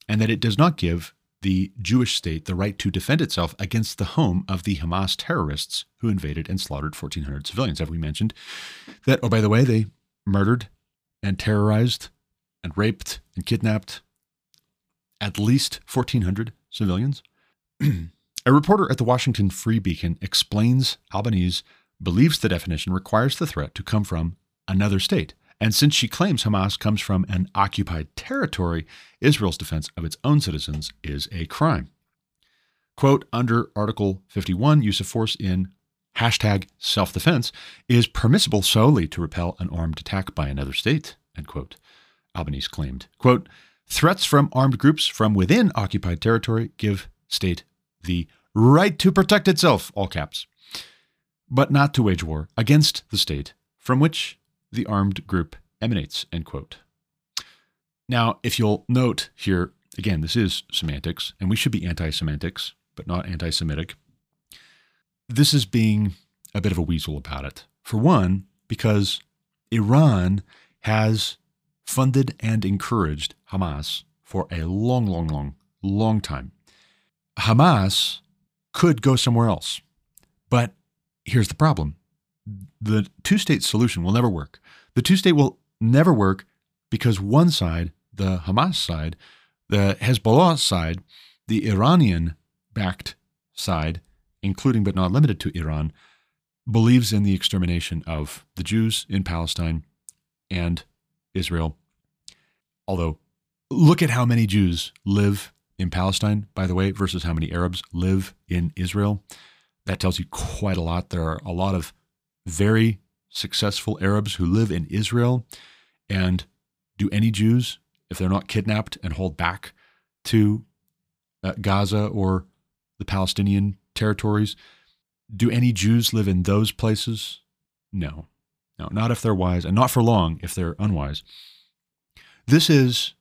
and that it does not give the Jewish state the right to defend itself against the home of the Hamas terrorists who invaded and slaughtered 1,400 civilians. Have we mentioned that? Oh, by the way, they murdered and terrorized and raped and kidnapped at least 1,400 civilians. a reporter at the Washington Free Beacon explains Albanese believes the definition requires the threat to come from another state. And since she claims Hamas comes from an occupied territory, Israel's defense of its own citizens is a crime. Quote, under Article 51, use of force in hashtag self defense is permissible solely to repel an armed attack by another state, end quote. Albanese claimed. Quote, threats from armed groups from within occupied territory give state the right to protect itself, all caps, but not to wage war against the state from which the armed group emanates, end quote. Now, if you'll note here, again, this is semantics, and we should be anti semantics, but not anti Semitic. This is being a bit of a weasel about it. For one, because Iran has funded and encouraged Hamas for a long, long, long, long time. Hamas could go somewhere else. But here's the problem the two state solution will never work. The two state will never work because one side, the Hamas side, the Hezbollah side, the Iranian backed side, including but not limited to Iran, believes in the extermination of the Jews in Palestine and Israel. Although, look at how many Jews live in Palestine, by the way, versus how many Arabs live in Israel. That tells you quite a lot. There are a lot of very successful Arabs who live in Israel. And do any Jews, if they're not kidnapped and hauled back to uh, Gaza or the Palestinian territories, do any Jews live in those places? No. No, not if they're wise, and not for long if they're unwise. This is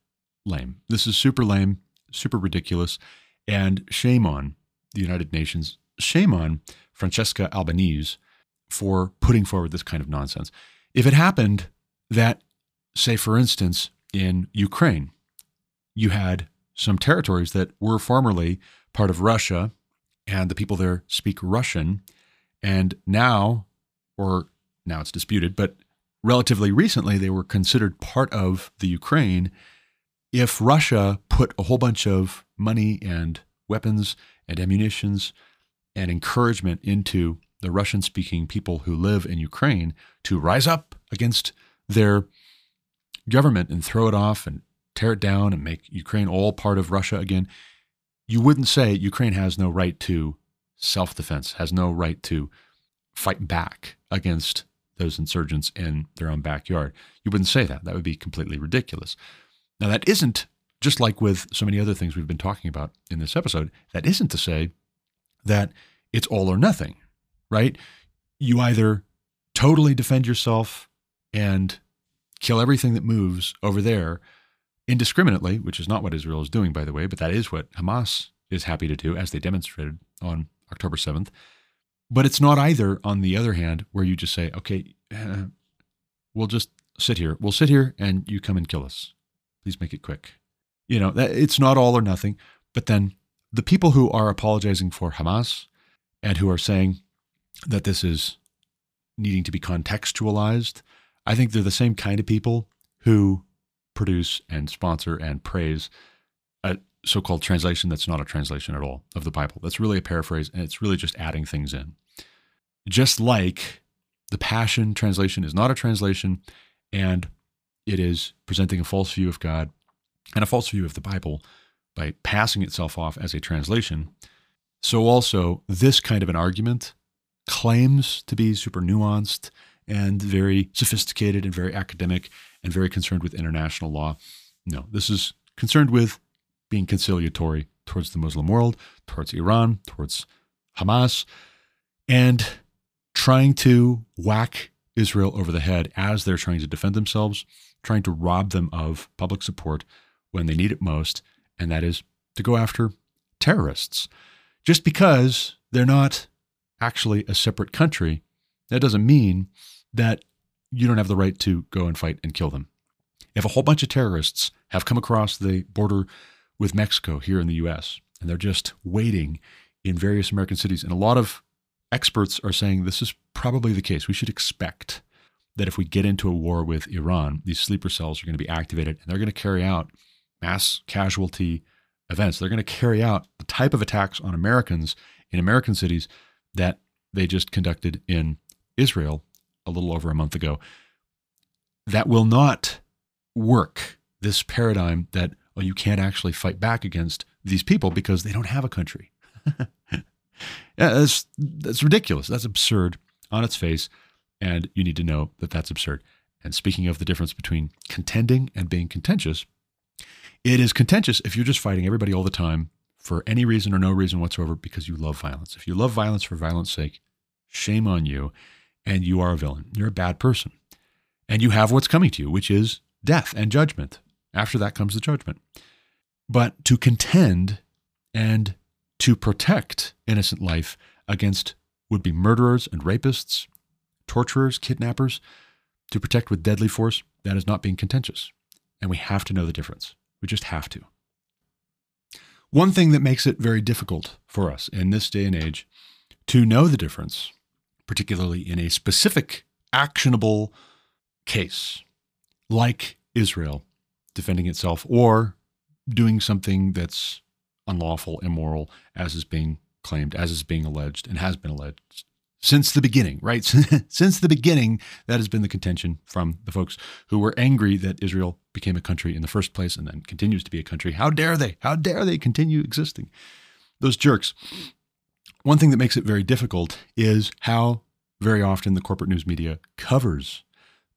lame. This is super lame super ridiculous. And shame on the United Nations, shame on Francesca Albanese for putting forward this kind of nonsense. If it happened that, say, for instance, in Ukraine, you had some territories that were formerly part of Russia, and the people there speak Russian, and now, or now it's disputed, but relatively recently, they were considered part of the Ukraine. If Russia put a whole bunch of money and weapons and ammunitions and encouragement into the Russian speaking people who live in Ukraine to rise up against their government and throw it off and tear it down and make Ukraine all part of Russia again, you wouldn't say Ukraine has no right to self defense, has no right to fight back against those insurgents in their own backyard. You wouldn't say that. That would be completely ridiculous. Now, that isn't, just like with so many other things we've been talking about in this episode, that isn't to say that it's all or nothing, right? You either totally defend yourself and kill everything that moves over there indiscriminately, which is not what Israel is doing, by the way, but that is what Hamas is happy to do, as they demonstrated on October 7th. But it's not either, on the other hand, where you just say, okay, uh, we'll just sit here. We'll sit here and you come and kill us. Please make it quick. You know, it's not all or nothing. But then the people who are apologizing for Hamas and who are saying that this is needing to be contextualized, I think they're the same kind of people who produce and sponsor and praise a so called translation that's not a translation at all of the Bible. That's really a paraphrase and it's really just adding things in. Just like the Passion translation is not a translation and it is presenting a false view of God and a false view of the Bible by passing itself off as a translation. So, also, this kind of an argument claims to be super nuanced and very sophisticated and very academic and very concerned with international law. No, this is concerned with being conciliatory towards the Muslim world, towards Iran, towards Hamas, and trying to whack Israel over the head as they're trying to defend themselves trying to rob them of public support when they need it most, and that is to go after terrorists. Just because they're not actually a separate country, that doesn't mean that you don't have the right to go and fight and kill them. If a whole bunch of terrorists have come across the border with Mexico here in the US, and they're just waiting in various American cities, and a lot of experts are saying this is probably the case. We should expect that if we get into a war with Iran, these sleeper cells are going to be activated and they're going to carry out mass casualty events. They're going to carry out the type of attacks on Americans in American cities that they just conducted in Israel a little over a month ago. That will not work. This paradigm that well, you can't actually fight back against these people because they don't have a country. yeah, that's, that's ridiculous. That's absurd on its face. And you need to know that that's absurd. And speaking of the difference between contending and being contentious, it is contentious if you're just fighting everybody all the time for any reason or no reason whatsoever because you love violence. If you love violence for violence sake, shame on you. And you are a villain. You're a bad person. And you have what's coming to you, which is death and judgment. After that comes the judgment. But to contend and to protect innocent life against would be murderers and rapists, torturers, kidnappers, to protect with deadly force, that is not being contentious. And we have to know the difference. We just have to. One thing that makes it very difficult for us in this day and age to know the difference, particularly in a specific actionable case like Israel defending itself or doing something that's unlawful, immoral, as is being claimed, as is being alleged, and has been alleged since the beginning, right? since the beginning, that has been the contention from the folks who were angry that Israel became a country in the first place and then continues to be a country. How dare they? How dare they continue existing? Those jerks. One thing that makes it very difficult is how very often the corporate news media covers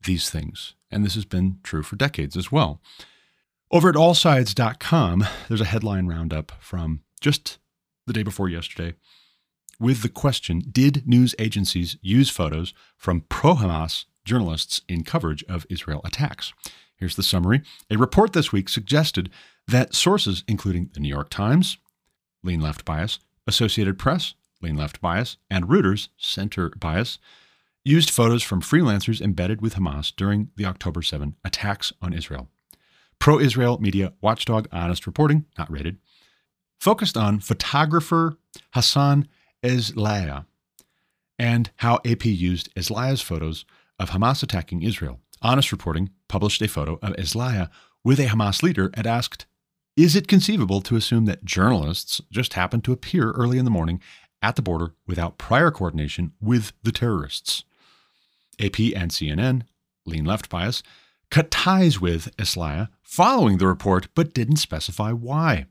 these things. And this has been true for decades as well. Over at allsides.com, there's a headline roundup from just the day before yesterday with the question Did news agencies use photos from pro Hamas journalists in coverage of Israel attacks? Here's the summary. A report this week suggested that sources, including the New York Times, lean left bias, Associated Press, lean left bias, and Reuters, center bias, used photos from freelancers embedded with Hamas during the October 7 attacks on Israel. Pro Israel media watchdog Honest Reporting, not rated, focused on photographer Hassan Eslaiah and how AP used Eslaiah's photos of Hamas attacking Israel. Honest Reporting published a photo of Eslaiah with a Hamas leader and asked, Is it conceivable to assume that journalists just happened to appear early in the morning at the border without prior coordination with the terrorists? AP and CNN, lean left bias, cut ties with Eslaiah following the report but didn't specify why.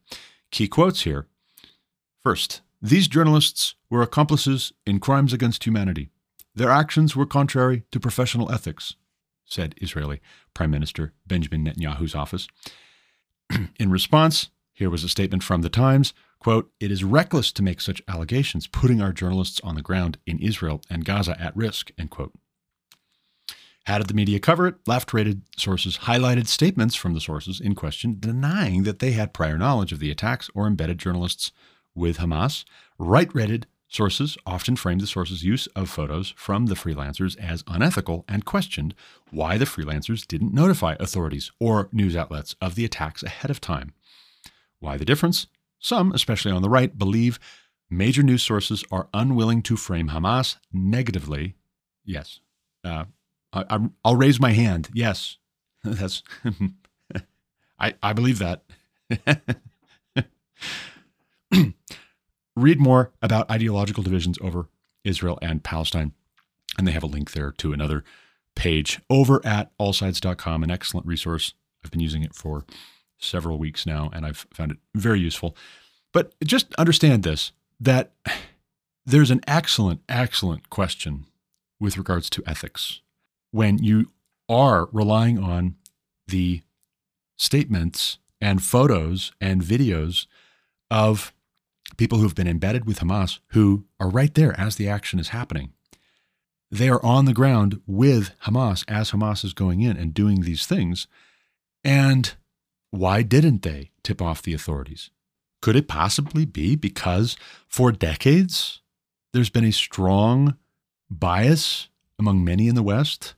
Key quotes here. First, these journalists were accomplices in crimes against humanity. Their actions were contrary to professional ethics, said Israeli Prime Minister Benjamin Netanyahu's office. in response, here was a statement from the Times quote, It is reckless to make such allegations, putting our journalists on the ground in Israel and Gaza at risk, end quote. How did the media cover it? Left rated sources highlighted statements from the sources in question denying that they had prior knowledge of the attacks or embedded journalists with Hamas. Right rated sources often framed the source's use of photos from the freelancers as unethical and questioned why the freelancers didn't notify authorities or news outlets of the attacks ahead of time. Why the difference? Some, especially on the right, believe major news sources are unwilling to frame Hamas negatively. Yes. Uh, I, will raise my hand. Yes. That's. I, I believe that. read more about ideological divisions over Israel and Palestine. And they have a link there to another page over at allsides.com, an excellent resource. I've been using it for several weeks now, and I've found it very useful. But just understand this that there's an excellent, excellent question with regards to ethics when you are relying on the statements and photos and videos of people who've been embedded with Hamas who are right there as the action is happening. They are on the ground with Hamas as Hamas is going in and doing these things. And why didn't they tip off the authorities? Could it possibly be because for decades there's been a strong bias among many in the West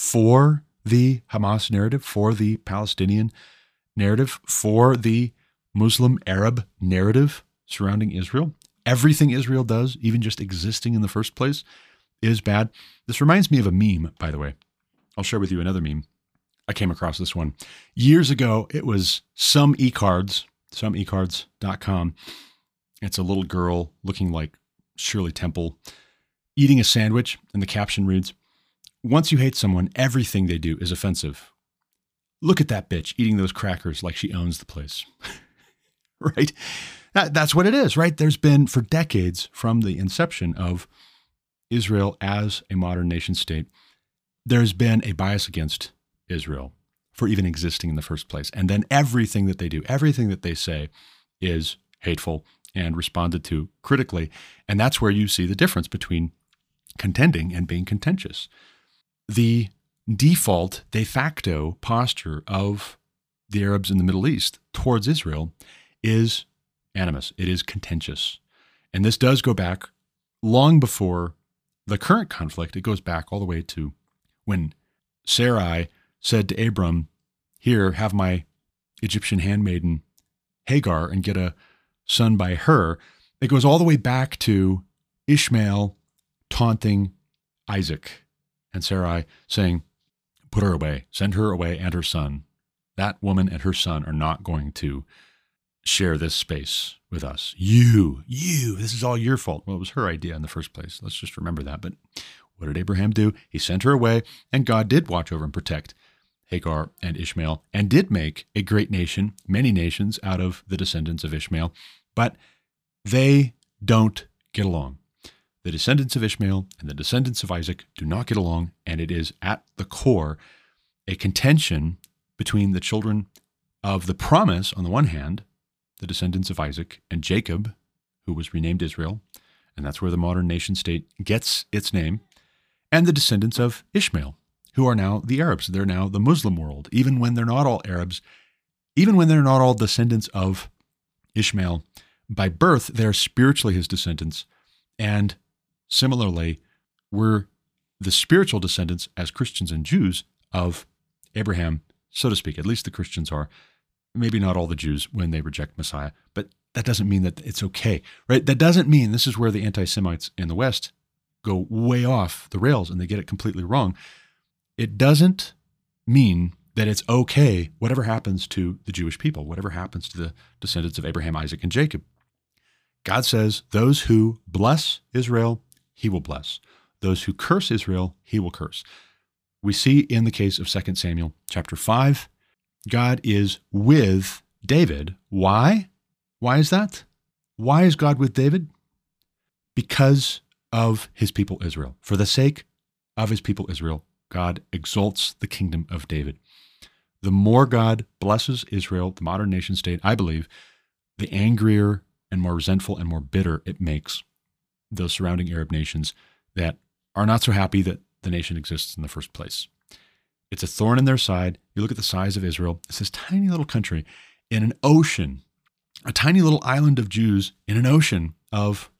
for the Hamas narrative, for the Palestinian narrative, for the Muslim Arab narrative surrounding Israel. Everything Israel does, even just existing in the first place, is bad. This reminds me of a meme, by the way. I'll share with you another meme. I came across this one years ago. It was some ecards, someecards.com. It's a little girl looking like Shirley Temple eating a sandwich, and the caption reads Once you hate someone, everything they do is offensive. Look at that bitch eating those crackers like she owns the place. right? That, that's what it is, right? There's been for decades from the inception of Israel as a modern nation state, there's been a bias against Israel for even existing in the first place. And then everything that they do, everything that they say is hateful and responded to critically. And that's where you see the difference between contending and being contentious. The default de facto posture of the Arabs in the Middle East towards Israel is animus, it is contentious. And this does go back long before the current conflict. It goes back all the way to when Sarai said to Abram, Here, have my Egyptian handmaiden Hagar and get a son by her. It goes all the way back to Ishmael taunting Isaac and Sarai, saying, Put her away, send her away and her son. That woman and her son are not going to share this space with us. You, you, this is all your fault. Well, it was her idea in the first place. Let's just remember that. But what did Abraham do? He sent her away, and God did watch over and protect Hagar and Ishmael, and did make a great nation, many nations out of the descendants of Ishmael. But they don't get along. The descendants of Ishmael and the descendants of Isaac do not get along, and it is at the core a contention between the children of the promise on the one hand, the descendants of Isaac, and Jacob, who was renamed Israel, and that's where the modern nation state gets its name, and the descendants of Ishmael, who are now the Arabs. They're now the Muslim world, even when they're not all Arabs, even when they're not all descendants of Ishmael by birth, they're spiritually his descendants. And similarly, we're the spiritual descendants as Christians and Jews of Abraham, so to speak. At least the Christians are. Maybe not all the Jews when they reject Messiah, but that doesn't mean that it's okay, right? That doesn't mean this is where the anti Semites in the West go way off the rails and they get it completely wrong. It doesn't mean that it's okay, whatever happens to the Jewish people, whatever happens to the descendants of Abraham, Isaac, and Jacob. God says, Those who bless Israel, he will bless. Those who curse Israel, he will curse. We see in the case of 2 Samuel chapter 5, God is with David. Why? Why is that? Why is God with David? Because of his people Israel. For the sake of his people Israel, God exalts the kingdom of David. The more God blesses Israel, the modern nation state, I believe, the angrier and more resentful and more bitter it makes those surrounding Arab nations that are not so happy that the nation exists in the first place. It's a thorn in their side. You look at the size of Israel, it's this tiny little country in an ocean, a tiny little island of Jews in an ocean of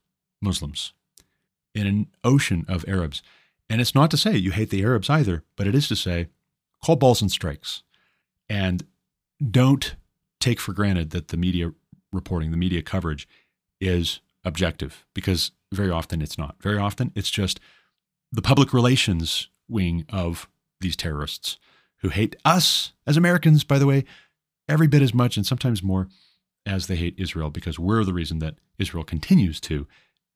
Muslims, in an ocean of Arabs. And it's not to say you hate the Arabs either, but it is to say call balls and strikes. And don't take for granted that the media reporting, the media coverage is objective because very often it's not. Very often it's just the public relations wing of these terrorists who hate us as Americans, by the way, every bit as much and sometimes more as they hate Israel because we're the reason that Israel continues to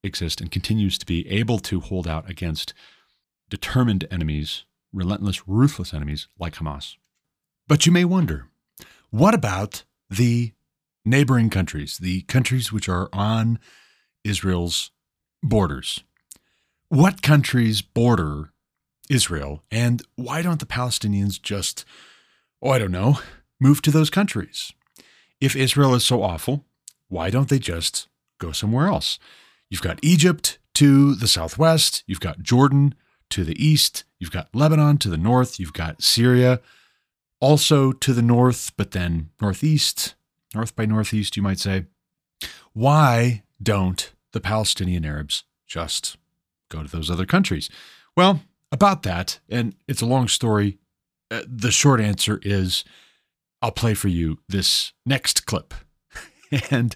exist and continues to be able to hold out against determined enemies, relentless, ruthless enemies like Hamas. But you may wonder what about the neighboring countries, the countries which are on Israel's borders. What countries border Israel, and why don't the Palestinians just, oh, I don't know, move to those countries? If Israel is so awful, why don't they just go somewhere else? You've got Egypt to the southwest, you've got Jordan to the east, you've got Lebanon to the north, you've got Syria also to the north, but then northeast, north by northeast, you might say. Why don't the Palestinian Arabs just go to those other countries? Well, about that, and it's a long story. Uh, the short answer is I'll play for you this next clip. and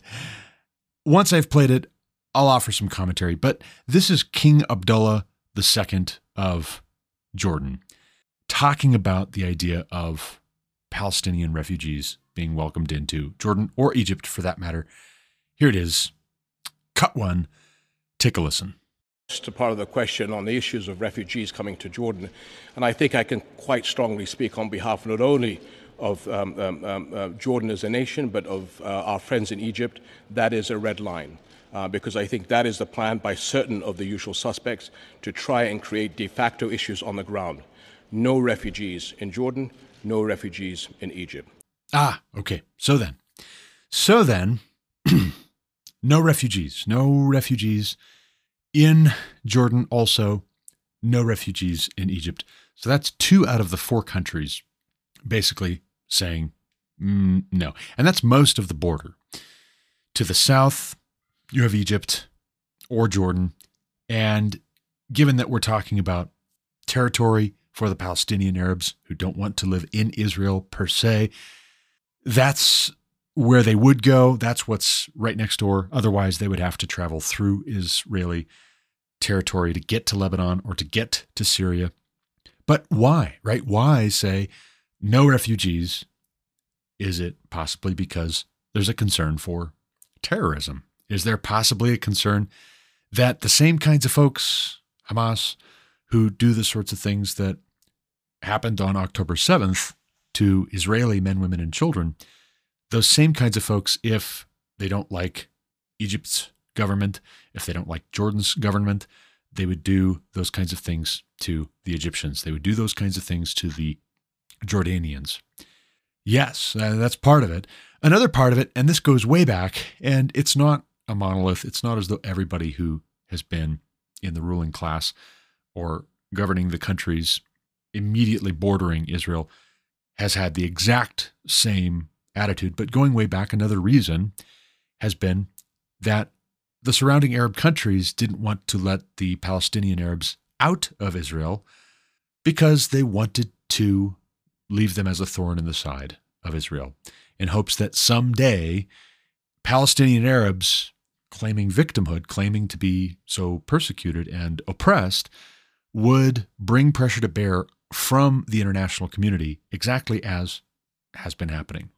once I've played it, I'll offer some commentary. But this is King Abdullah II of Jordan talking about the idea of Palestinian refugees being welcomed into Jordan or Egypt for that matter. Here it is. Cut one. Take a listen. To part of the question on the issues of refugees coming to Jordan, and I think I can quite strongly speak on behalf not only of um, um, um, uh, Jordan as a nation, but of uh, our friends in Egypt, that is a red line. Uh, because I think that is the plan by certain of the usual suspects to try and create de facto issues on the ground. No refugees in Jordan, no refugees in Egypt. Ah, okay. So then, so then, no refugees, no refugees in Jordan, also no refugees in Egypt. So that's two out of the four countries basically saying mm, no. And that's most of the border. To the south, you have Egypt or Jordan. And given that we're talking about territory for the Palestinian Arabs who don't want to live in Israel per se, that's where they would go. That's what's right next door. Otherwise, they would have to travel through Israeli territory to get to Lebanon or to get to Syria. But why, right? Why say no refugees? Is it possibly because there's a concern for terrorism? Is there possibly a concern that the same kinds of folks, Hamas, who do the sorts of things that happened on October 7th to Israeli men, women, and children, those same kinds of folks, if they don't like Egypt's government, if they don't like Jordan's government, they would do those kinds of things to the Egyptians. They would do those kinds of things to the Jordanians. Yes, uh, that's part of it. Another part of it, and this goes way back, and it's not a monolith. It's not as though everybody who has been in the ruling class or governing the countries immediately bordering Israel has had the exact same attitude. But going way back, another reason has been that the surrounding Arab countries didn't want to let the Palestinian Arabs out of Israel because they wanted to leave them as a thorn in the side of Israel in hopes that someday Palestinian Arabs claiming victimhood, claiming to be so persecuted and oppressed, would bring pressure to bear from the international community, exactly as has been happening.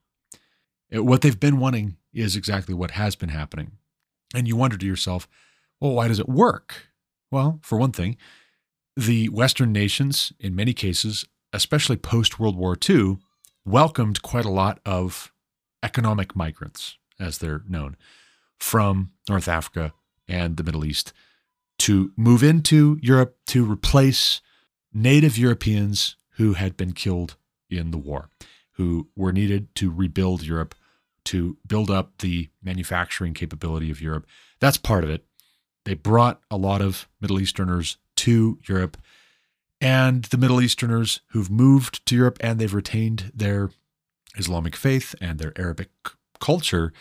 Uh, what they've been wanting is exactly what has been happening. And you wonder to yourself, well, why does it work? Well, for one thing, the Western nations, in many cases, especially post World War II, welcomed quite a lot of economic migrants, as they're known, from North Africa and the Middle East to move into Europe to replace native Europeans who had been killed in the war, who were needed to rebuild Europe to build up the manufacturing capability of Europe. That's part of it. They brought a lot of Middle Easterners to Europe, and the Middle Easterners who've moved to Europe and they've retained their Islamic faith and their Arabic culture,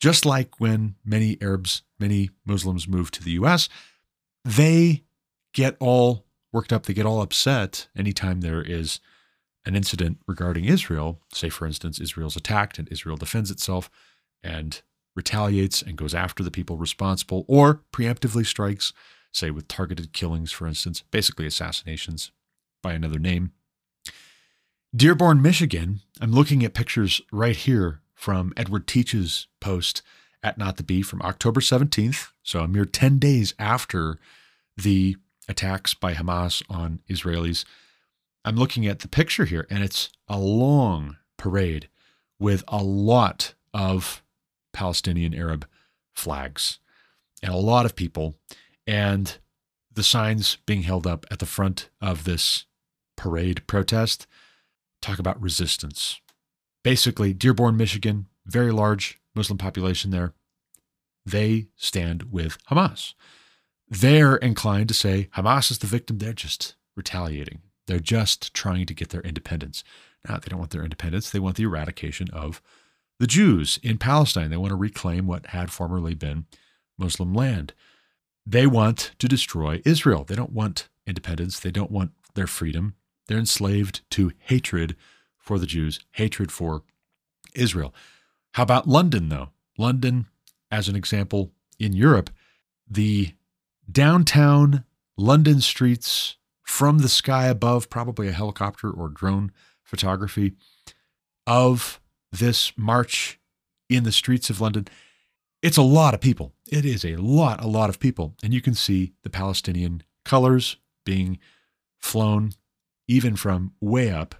just like when many Arabs, many Muslims move to the US, they get all worked up, they get all upset anytime there is an incident regarding Israel, say for instance, Israel's attacked and Israel defends itself and retaliates and goes after the people responsible, or preemptively strikes, say with targeted killings, for instance, basically assassinations by another name. Dearborn, Michigan, I'm looking at pictures right here from Edward Teach's post at Not the Bee from October 17th, so a mere 10 days after the attacks by Hamas on Israelis. I'm looking at the picture here, and it's a long parade with a lot of Palestinian Arab flags and a lot of people, and the signs being held up at the front of this parade protest talk about resistance. Basically, Dearborn, Michigan, very large Muslim population there, they stand with Hamas. They're inclined to say Hamas is the victim, they're just retaliating. They're just trying to get their independence. Now, they don't want their independence, they want the eradication of the Jews in Palestine. They want to reclaim what had formerly been Muslim land. They want to destroy Israel. They don't want independence, they don't want their freedom. They're enslaved to hatred for the Jews, hatred for Israel. How about London, though? London, as an example, in Europe, the downtown London streets from the sky above, probably a helicopter or drone photography of this march in the streets of London. It's a lot of people. It is a lot, a lot of people. And you can see the Palestinian colors being flown even from way up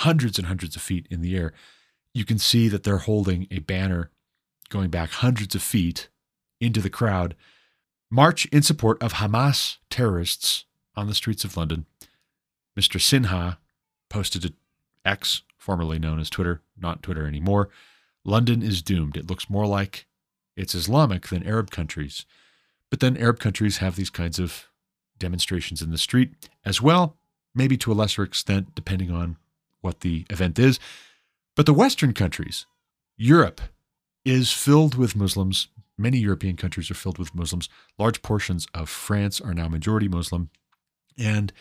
hundreds and hundreds of feet in the air. You can see that they're holding a banner going back hundreds of feet into the crowd. March in support of Hamas terrorists on the streets of London. Mr. Sinha posted to X, formerly known as Twitter, not Twitter anymore. London is doomed. It looks more like it's Islamic than Arab countries. But then Arab countries have these kinds of demonstrations in the street as well, maybe to a lesser extent, depending on what the event is. But the Western countries, Europe, is filled with Muslims. Many European countries are filled with Muslims. Large portions of France are now majority Muslim. And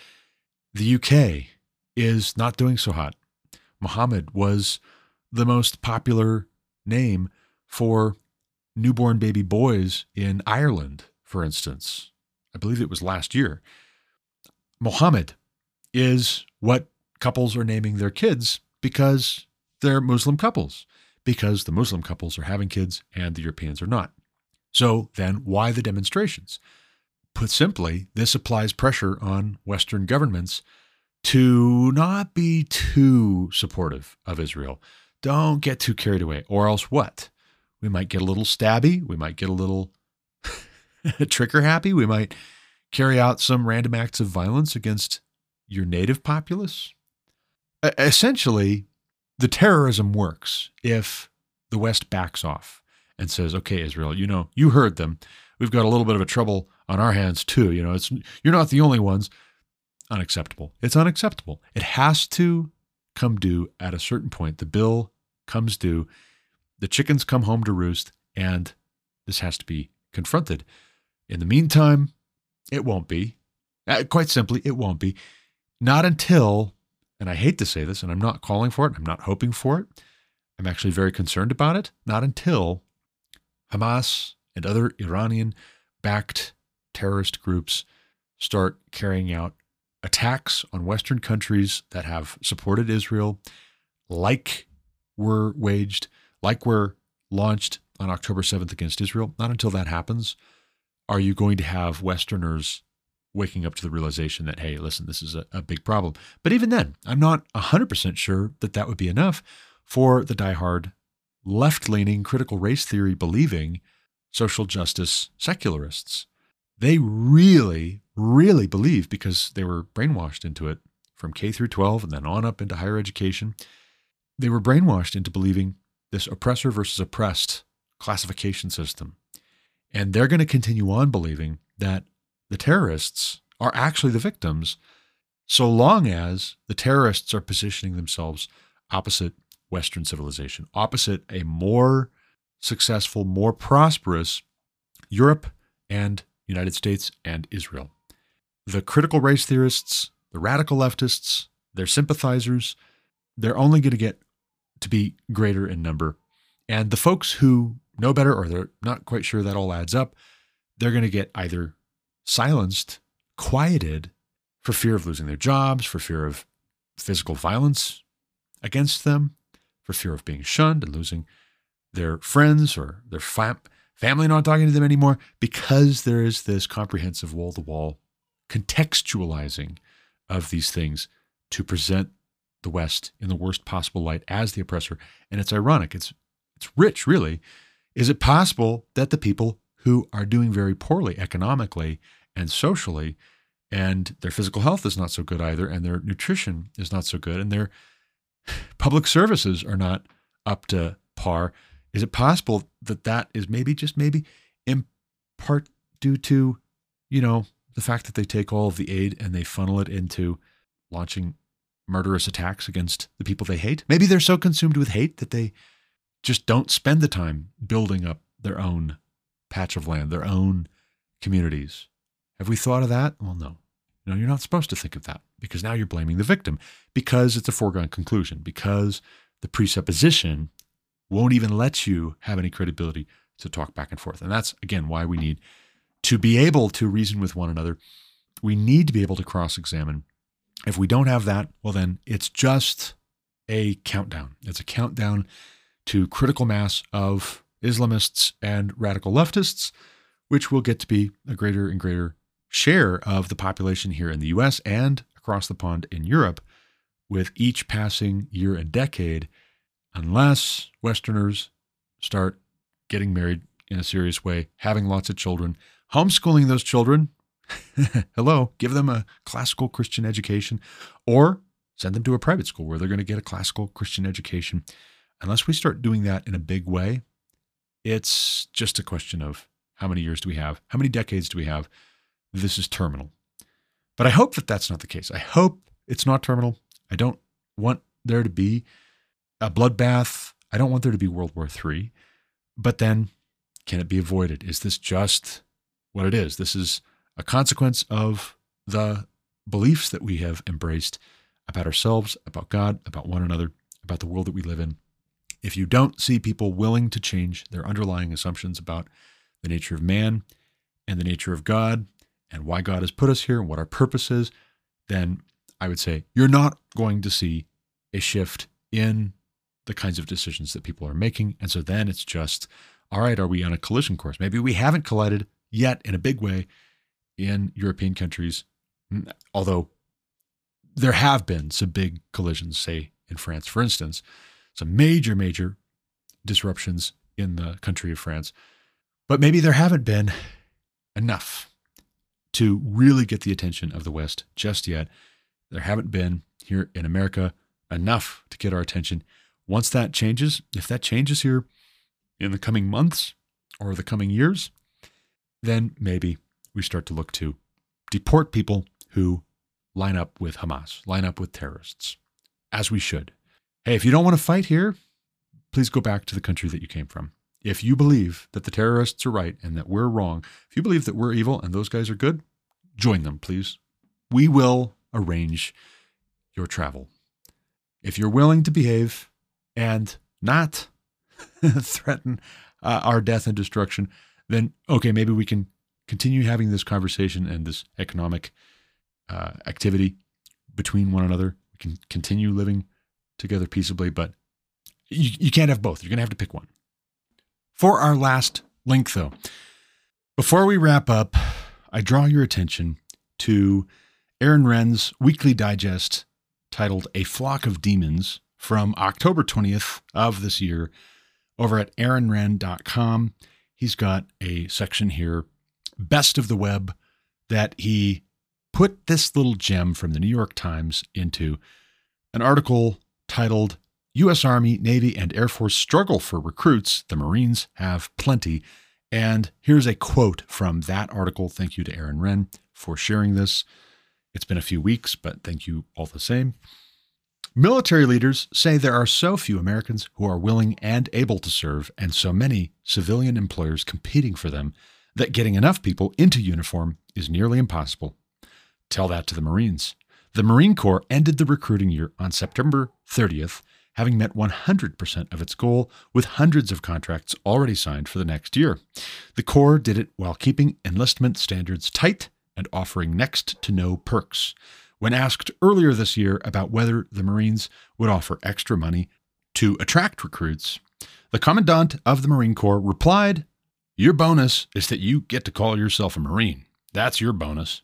the UK is not doing so hot. Muhammad was the most popular name for newborn baby boys in Ireland, for instance. I believe it was last year. Mohammed is what couples are naming their kids because they're Muslim couples, because the Muslim couples are having kids and the Europeans are not. So then, why the demonstrations? Put simply, this applies pressure on Western governments to not be too supportive of Israel. Don't get too carried away, or else what? We might get a little stabby. We might get a little trigger happy. We might carry out some random acts of violence against your native populace. Essentially, the terrorism works if the West backs off and says, "Okay, Israel, you know, you heard them. We've got a little bit of a trouble on our hands too. You know, it's you're not the only ones." Unacceptable. It's unacceptable. It has to come due at a certain point. The bill comes due. The chickens come home to roost, and this has to be confronted. In the meantime, it won't be. Uh, quite simply, it won't be. Not until, and I hate to say this, and I'm not calling for it, I'm not hoping for it. I'm actually very concerned about it. Not until Hamas and other Iranian backed terrorist groups start carrying out attacks on Western countries that have supported Israel, like were waged, like were launched on October 7th against Israel. Not until that happens are you going to have Westerners waking up to the realization that, hey, listen, this is a, a big problem. But even then, I'm not 100% sure that that would be enough for the diehard left leaning, critical race theory believing social justice secularists. They really, really believe, because they were brainwashed into it from K through 12 and then on up into higher education, they were brainwashed into believing this oppressor versus oppressed classification system. And they're going to continue on believing that the terrorists are actually the victims so long as the terrorists are positioning themselves opposite Western civilization, opposite a more successful, more prosperous Europe and United States and Israel. The critical race theorists, the radical leftists, their sympathizers, they're only going to get to be greater in number. And the folks who know better or they're not quite sure that all adds up, they're going to get either silenced, quieted for fear of losing their jobs, for fear of physical violence against them, for fear of being shunned and losing their friends or their fam- family not talking to them anymore, because there is this comprehensive wall to wall contextualizing of these things to present the West in the worst possible light as the oppressor. And it's ironic. It's it's rich, really, is it possible that the people who are doing very poorly economically and socially, and their physical health is not so good either, and their nutrition is not so good, and their public services are not up to par, is it possible that that is maybe just maybe in part due to, you know, the fact that they take all of the aid and they funnel it into launching murderous attacks against the people they hate? Maybe they're so consumed with hate that they just don't spend the time building up their own patch of land, their own communities. Have we thought of that? Well, no. No, you're not supposed to think of that because now you're blaming the victim because it's a foregone conclusion, because the presupposition won't even let you have any credibility to talk back and forth. And that's, again, why we need to be able to reason with one another. We need to be able to cross examine. If we don't have that, well, then it's just a countdown. It's a countdown to critical mass of Islamists and radical leftists, which will get to be a greater and greater share of the population here in the US and across the pond in Europe with each passing year and decade, unless Westerners start getting married in a serious way, having lots of children, homeschooling those children. Hello, give them a classical Christian education or send them to a private school where they're going to get a classical Christian education. Unless we start doing that in a big way, it's just a question of how many years do we have? How many decades do we have? This is terminal. But I hope that that's not the case. I hope it's not terminal. I don't want there to be a bloodbath. I don't want there to be World War III. But then, can it be avoided? Is this just what it is? This is a consequence of the beliefs that we have embraced about ourselves, about God, about one another, about the world that we live in. If you don't see people willing to change their underlying assumptions about the nature of man and the nature of God and why God has put us here and what our purpose is, then I would say you're not going to see a shift in the kinds of decisions that people are making. And so then it's just, all right, are we on a collision course? Maybe we haven't collided yet in a big way in European countries, although there have been some big collisions, say in France, for instance, some major, major disruptions in the country of France. But maybe there haven't been enough to really get the attention of the West just yet. There haven't been here in America enough to get our attention. Once that changes, if that changes here in the coming months or the coming years, then maybe we start to look to deport people who line up with Hamas, line up with terrorists, as we should. Hey, if you don't want to fight here, please go back to the country that you came from. If you believe that the terrorists are right and that we're wrong, if you believe that we're evil and those guys are good, join them, please. We will arrange your travel. If you're willing to behave and not threaten uh, our death and destruction, then okay, maybe we can continue having this conversation and this economic uh, activity between one another. We can continue living together peaceably, but you, you can't have both. You're going to have to pick one. For our last link, though, before we wrap up, I draw your attention to Aaron Renn's weekly digest titled A Flock of Demons from October 20th of this year over at aaronrenn.com. He's got a section here, Best of the Web, that he put this little gem from the New York Times into an article titled U.S. Army, Navy, and Air Force Struggle for Recruits. The Marines Have Plenty. And here's a quote from that article. Thank you to Aaron Renn for sharing this. It's been a few weeks, but thank you all the same. Military leaders say there are so few Americans who are willing and able to serve, and so many civilian employers competing for them, that getting enough people into uniform is nearly impossible. Tell that to the Marines. The Marine Corps ended the recruiting year on September 30th, having met 100% of its goal, with hundreds of contracts already signed for the next year. The Corps did it while keeping enlistment standards tight and offering next to no perks. When asked earlier this year about whether the Marines would offer extra money to attract recruits, the Commandant of the Marine Corps replied, Your bonus is that you get to call yourself a Marine. That's your bonus.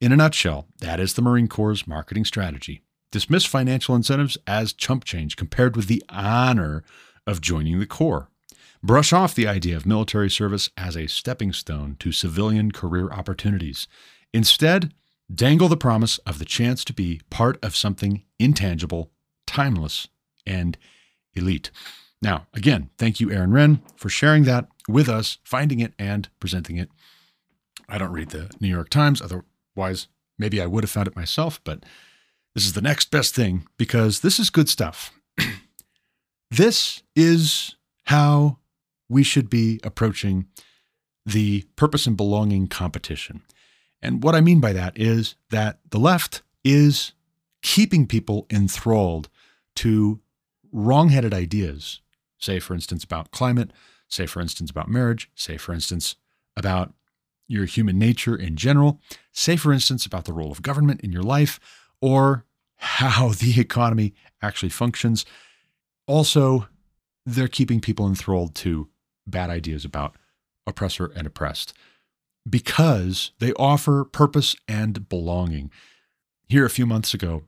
In a nutshell, that is the Marine Corps' marketing strategy. Dismiss financial incentives as chump change compared with the honor of joining the Corps. Brush off the idea of military service as a stepping stone to civilian career opportunities. Instead, dangle the promise of the chance to be part of something intangible, timeless, and elite. Now, again, thank you, Aaron Renn, for sharing that with us, finding it, and presenting it. I don't read the New York Times, otherwise, maybe I would have found it myself, but this is the next best thing because this is good stuff. this is how we should be approaching the purpose and belonging competition. And what I mean by that is that the left is keeping people enthralled to wrong-headed ideas, say, for instance, about climate, say, for instance, about marriage, say, for instance, about your human nature in general, say, for instance, about the role of government in your life, or how the economy actually functions. Also, they're keeping people enthralled to bad ideas about oppressor and oppressed because they offer purpose and belonging. Here, a few months ago,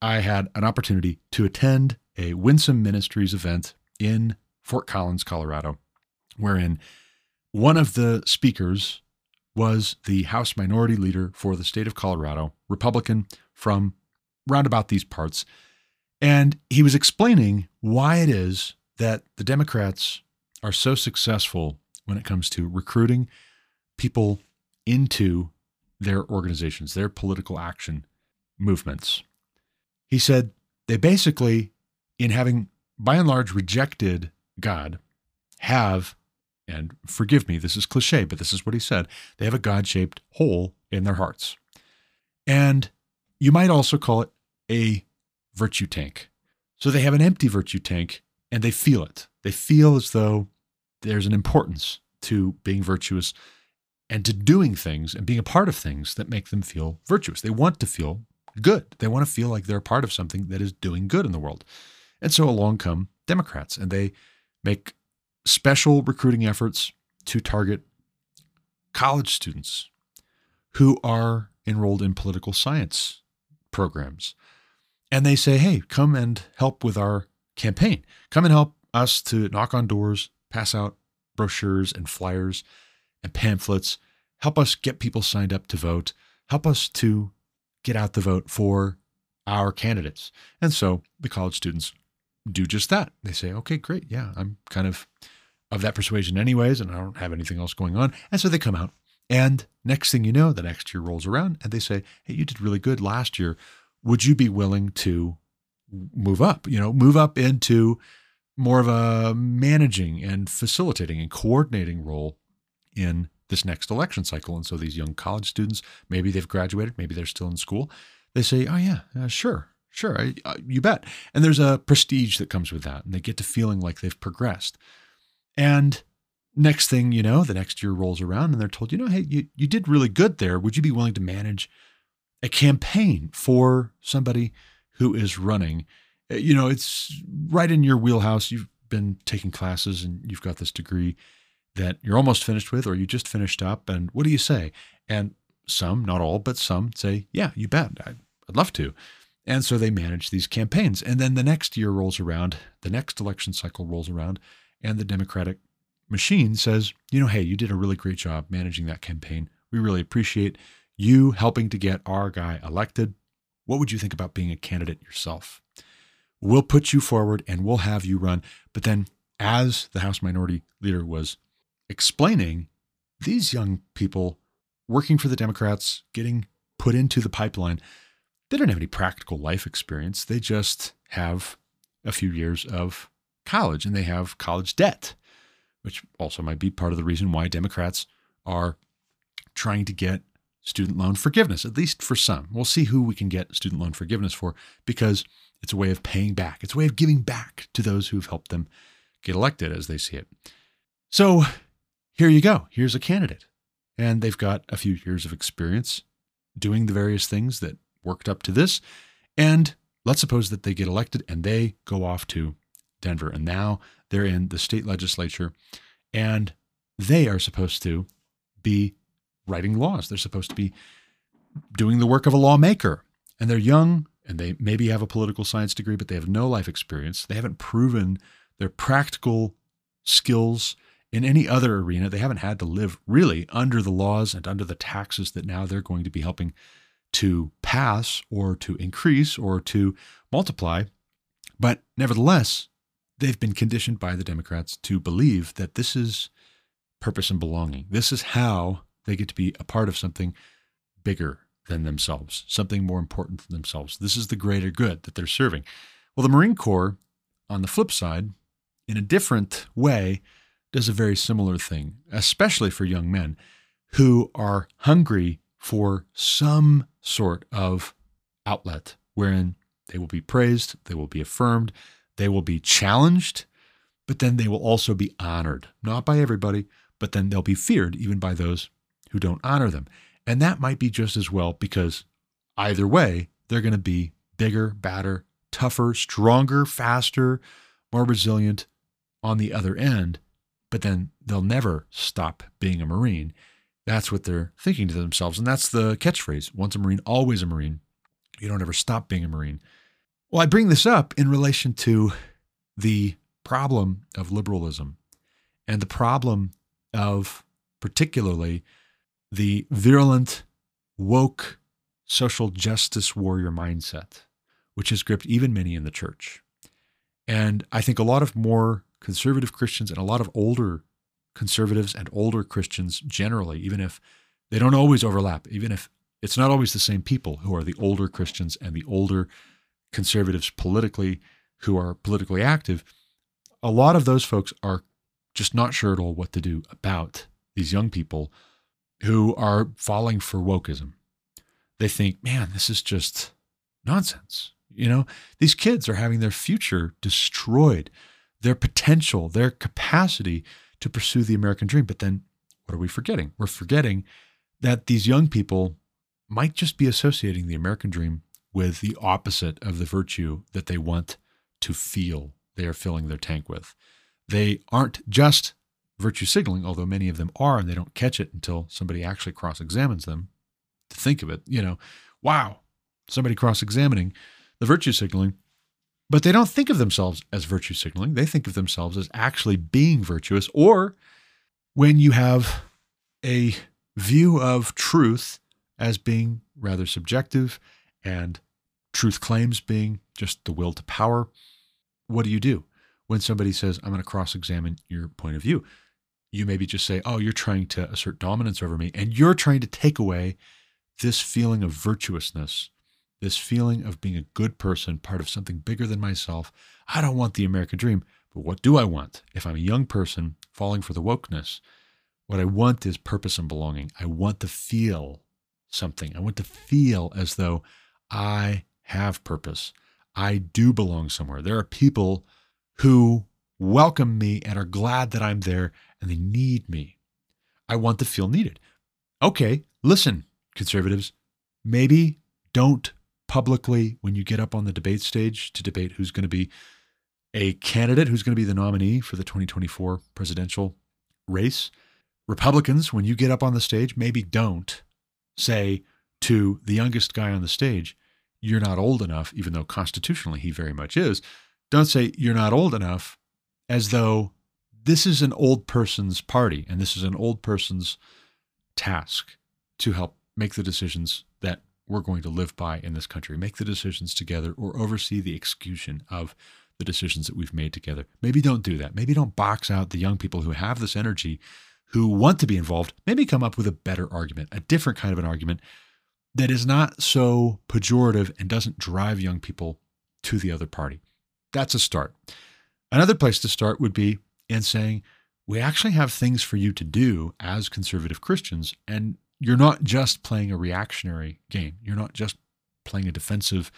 I had an opportunity to attend a Winsome Ministries event in Fort Collins, Colorado, wherein one of the speakers was the House Minority Leader for the state of Colorado, Republican from roundabout these parts. And he was explaining why it is that the Democrats are so successful when it comes to recruiting people into their organizations, their political action movements. He said they basically, in having by and large rejected God, have, and forgive me, this is cliche, but this is what he said they have a God shaped hole in their hearts. And you might also call it a virtue tank. So they have an empty virtue tank and they feel it. They feel as though there's an importance to being virtuous and to doing things and being a part of things that make them feel virtuous. They want to feel good. They want to feel like they're a part of something that is doing good in the world. And so along come Democrats and they make special recruiting efforts to target college students who are enrolled in political science programs. And they say, hey, come and help with our campaign. Come and help us to knock on doors, pass out brochures and flyers and pamphlets. Help us get people signed up to vote. Help us to get out the vote for our candidates. And so the college students do just that. They say, okay, great. Yeah, I'm kind of of that persuasion, anyways, and I don't have anything else going on. And so they come out. And next thing you know, the next year rolls around and they say, hey, you did really good last year. Would you be willing to move up? You know, move up into more of a managing and facilitating and coordinating role in this next election cycle. And so these young college students, maybe they've graduated, maybe they're still in school, they say, oh, yeah, uh, sure, sure, I, uh, you bet. And there's a prestige that comes with that. And they get to feeling like they've progressed. And next thing you know, the next year rolls around and they're told, you know, hey, you, you did really good there. Would you be willing to manage a campaign for somebody who is running? Uh, you know, it's right in your wheelhouse. You've been taking classes and you've got this degree that you're almost finished with or you just finished up. And what do you say? And some, not all, but some say, yeah, you bet. I'd, I'd love to. And so they manage these campaigns. And then the next year rolls around, the next election cycle rolls around, and the Democratic machine says, you know, hey, you did a really great job managing that campaign. We really appreciate you helping to get our guy elected. What would you think about being a candidate yourself? We'll put you forward and we'll have you run. But then, as the House Minority Leader was explaining, these young people working for the Democrats, getting put into the pipeline, they don't have any practical life experience. They just have a few years of college and they have college debt, which also might be part of the reason why Democrats are trying to get student loan forgiveness, at least for some. We'll see who we can get student loan forgiveness for because it's a way of paying back. It's a way of giving back to those who've helped them get elected as they see it. So here you go. Here's a candidate. And they've got a few years of experience doing the various things that worked up to this. And let's suppose that they get elected and they go off to Denver. And now they're in the state legislature and they are supposed to be writing laws. They're supposed to be doing the work of a lawmaker. And they're young and they maybe have a political science degree, but they have no life experience. They haven't proven their practical skills in any other arena. They haven't had to live really under the laws and under the taxes that now they're going to be helping to pass or to increase or to multiply. But nevertheless, they've been conditioned by the Democrats to believe that this is purpose and belonging. This is how they get to be a part of something bigger than themselves, something more important than themselves. This is the greater good that they're serving. Well, the Marine Corps, on the flip side, in a different way, does a very similar thing, especially for young men who are hungry for some sort of outlet wherein they will be praised, they will be affirmed, they will be challenged, but then they will also be honored, not by everybody, but then they'll be feared even by those who don't honor them. And that might be just as well because either way, they're going to be bigger, badder, tougher, stronger, faster, more resilient on the other end, but then they'll never stop being a Marine. That's what they're thinking to themselves. And that's the catchphrase once a Marine, always a Marine. You don't ever stop being a Marine. Well, I bring this up in relation to the problem of liberalism and the problem of particularly the virulent, woke, social justice warrior mindset, which has gripped even many in the church. And I think a lot of more conservative Christians and a lot of older conservatives and older Christians generally, even if they don't always overlap, even if it's not always the same people who are the older Christians and the older conservatives politically who are politically active, a lot of those folks are just not sure at all what to do about these young people who are falling for wokeism. They think, man, this is just nonsense. You know, these kids are having their future destroyed, their potential, their capacity to pursue the American dream. But then what are we forgetting? We're forgetting that these young people might just be associating the American dream with the opposite of the virtue that they want to feel they are filling their tank with. They aren't just virtue signaling, although many of them are, and they don't catch it until somebody actually cross examines them to think of it. You know, wow, somebody cross examining the virtue signaling. But they don't think of themselves as virtue signaling. They think of themselves as actually being virtuous. Or when you have a view of truth as being rather subjective and truth claims being just the will to power, what do you do? When somebody says, I'm going to cross examine your point of view, you maybe just say, Oh, you're trying to assert dominance over me, and you're trying to take away this feeling of virtuousness, this feeling of being a good person, part of something bigger than myself. I don't want the American dream, but what do I want? If I'm a young person falling for the wokeness, what I want is purpose and belonging. I want to feel something. I want to feel as though I have purpose. I do belong somewhere. There are people who welcome me and are glad that I'm there and they need me. I want to feel needed. Okay, listen, conservatives, maybe don't publicly, when you get up on the debate stage to debate who's going to be a candidate, who's going to be the nominee for the 2024 presidential race. Republicans, when you get up on the stage, maybe don't say to the youngest guy on the stage, you're not old enough, even though constitutionally he very much is. Don't say you're not old enough as though this is an old person's party and this is an old person's task to help make the decisions that we're going to live by in this country, make the decisions together, or oversee the execution of the decisions that we've made together. Maybe don't do that. Maybe don't box out the young people who have this energy, who want to be involved. Maybe come up with a better argument, a different kind of an argument that is not so pejorative and doesn't drive young people to the other party. That's a start. Another place to start would be in saying, we actually have things for you to do as conservative Christians, and you're not just playing a reactionary game. You're not just playing a defensive,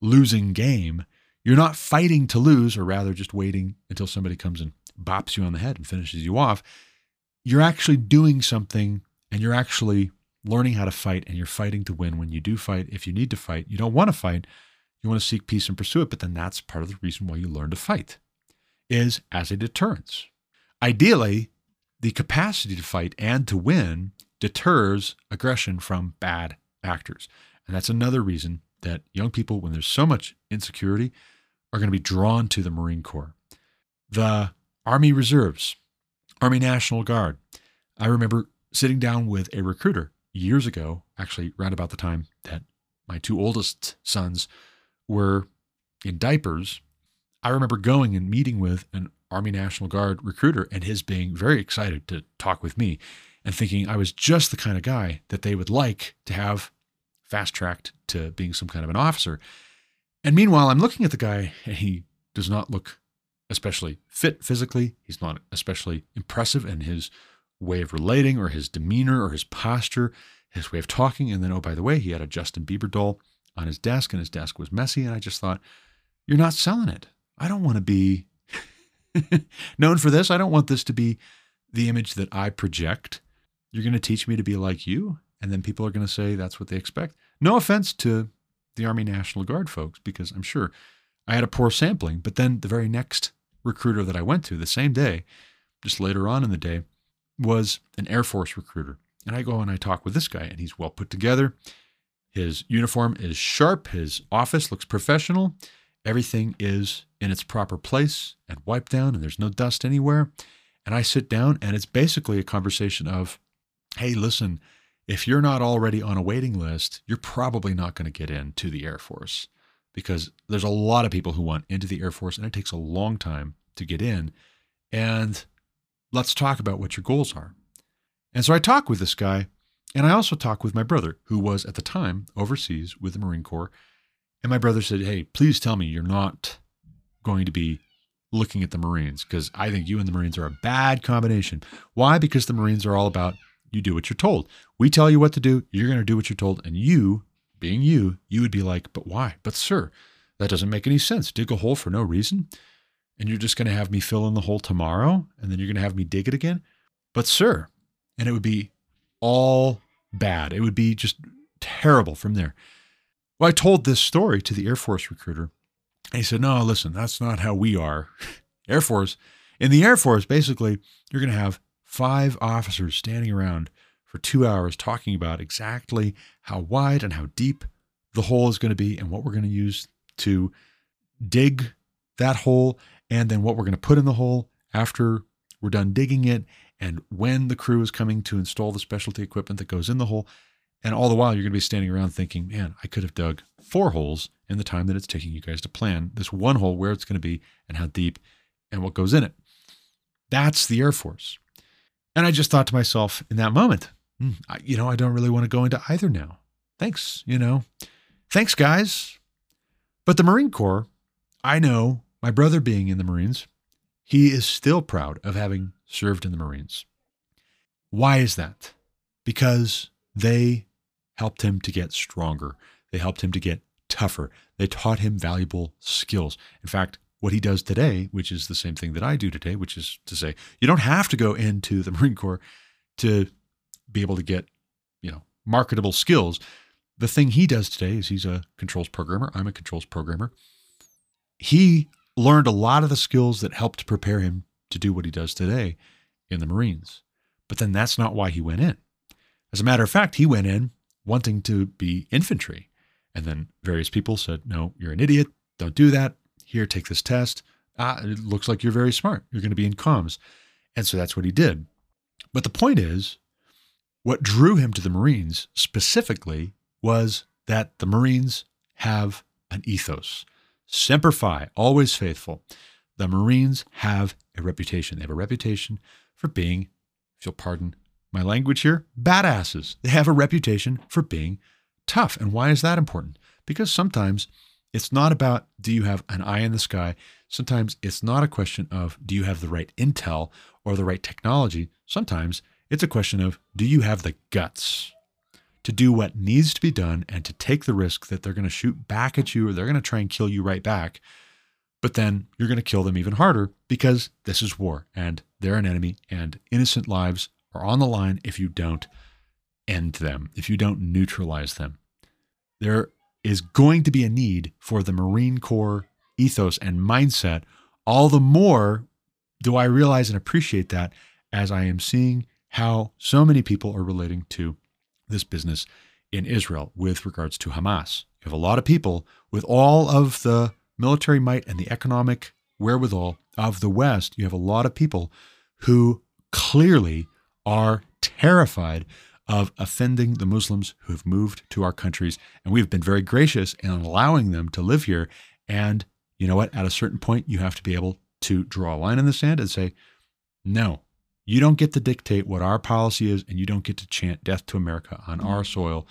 losing game. You're not fighting to lose, or rather just waiting until somebody comes and bops you on the head and finishes you off. You're actually doing something and you're actually learning how to fight and you're fighting to win when you do fight. If you need to fight, you don't want to fight. You want to seek peace and pursue it, but then that's part of the reason why you learn to fight is as a deterrence. Ideally, the capacity to fight and to win deters aggression from bad actors. And that's another reason that young people, when there's so much insecurity, are going to be drawn to the Marine Corps. The Army Reserves, Army National Guard. I remember sitting down with a recruiter years ago, actually, around about the time that my two oldest sons were in diapers. I remember going and meeting with an Army National Guard recruiter and his being very excited to talk with me and thinking I was just the kind of guy that they would like to have fast tracked to being some kind of an officer. And meanwhile, I'm looking at the guy and he does not look especially fit physically. He's not especially impressive in his way of relating or his demeanor or his posture, his way of talking. And then, oh, by the way, he had a Justin Bieber doll on his desk and his desk was messy. And I just thought, you're not selling it. I don't want to be known for this. I don't want this to be the image that I project. You're going to teach me to be like you. And then people are going to say that's what they expect. No offense to the Army National Guard folks, because I'm sure I had a poor sampling. But then the very next recruiter that I went to the same day, just later on in the day, was an Air Force recruiter. And I go and I talk with this guy, and he's well put together. His uniform is sharp, his office looks professional, everything is in its proper place and wiped down and there's no dust anywhere. And I sit down and it's basically a conversation of, hey, listen, if you're not already on a waiting list, you're probably not going to get into the Air Force because there's a lot of people who want into the Air Force and it takes a long time to get in. And let's talk about what your goals are. And so I talk with this guy, and I also talk with my brother, who was at the time overseas with the Marine Corps. And my brother said, Hey, please tell me you're not going to be looking at the Marines because I think you and the Marines are a bad combination. Why? Because the Marines are all about you do what you're told. We tell you what to do, you're going to do what you're told. And you, being you, you would be like, But why? But, sir, that doesn't make any sense. Dig a hole for no reason. And you're just going to have me fill in the hole tomorrow. And then you're going to have me dig it again. But, sir, and it would be all bad. It would be just terrible from there. Well, I told this story to the Air Force recruiter. He said, No, listen, that's not how we are. Air Force, in the Air Force, basically, you're going to have five officers standing around for two hours talking about exactly how wide and how deep the hole is going to be and what we're going to use to dig that hole and then what we're going to put in the hole after we're done digging it and when the crew is coming to install the specialty equipment that goes in the hole. And all the while, you're going to be standing around thinking, man, I could have dug four holes in the time that it's taking you guys to plan this one hole, where it's going to be and how deep and what goes in it. That's the Air Force. And I just thought to myself in that moment, hmm, I, you know, I don't really want to go into either now. Thanks, you know. Thanks, guys. But the Marine Corps, I know my brother being in the Marines, he is still proud of having served in the Marines. Why is that? Because they helped him to get stronger. They helped him to get tougher. They taught him valuable skills. In fact, what he does today, which is the same thing that I do today, which is to say, you don't have to go into the Marine Corps to be able to get, you know, marketable skills. The thing he does today is he's a controls programmer. I'm a controls programmer. He learned a lot of the skills that helped prepare him to do what he does today in the Marines. But then that's not why he went in. As a matter of fact, he went in wanting to be infantry. And then various people said, No, you're an idiot. Don't do that. Here, take this test. Ah, it looks like you're very smart. You're going to be in comms. And so that's what he did. But the point is, what drew him to the Marines specifically was that the Marines have an ethos Semper Fi, always faithful. The Marines have a reputation. They have a reputation for being, if you'll pardon my language here, badasses. They have a reputation for being tough. And why is that important? Because sometimes it's not about do you have an eye in the sky. Sometimes it's not a question of do you have the right intel or the right technology. Sometimes it's a question of do you have the guts to do what needs to be done and to take the risk that they're going to shoot back at you or they're going to try and kill you right back. But then you're going to kill them even harder because this is war and they're an enemy and innocent lives are on the line if you don't end them, if you don't neutralize them. There is going to be a need for the Marine Corps ethos and mindset. All the more do I realize and appreciate that as I am seeing how so many people are relating to this business in Israel with regards to Hamas. You have a lot of people with all of the military might and the economic wherewithal of the West. You have a lot of people who clearly are terrified of offending the Muslims who have moved to our countries. And we've been very gracious in allowing them to live here. And you know what? At a certain point, you have to be able to draw a line in the sand and say, no, you don't get to dictate what our policy is, and you don't get to chant death to America on our mm-hmm. soil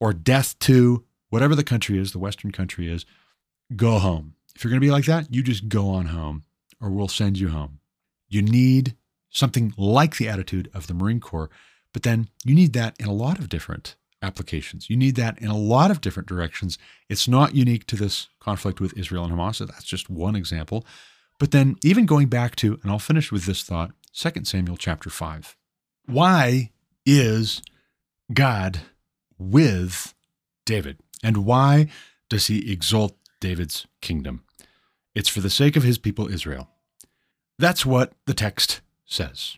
or death to whatever the country is, the Western country is. Go home. If you're going to be like that, you just go on home or we'll send you home. You need something like the attitude of the Marine Corps, but then you need that in a lot of different applications. You need that in a lot of different directions. It's not unique to this conflict with Israel and Hamas. So That's just one example. But then, even going back to, and I'll finish with this thought 2 Samuel chapter 5. Why is God with David? And why does he exalt David's kingdom? It's for the sake of his people Israel. That's what the text says.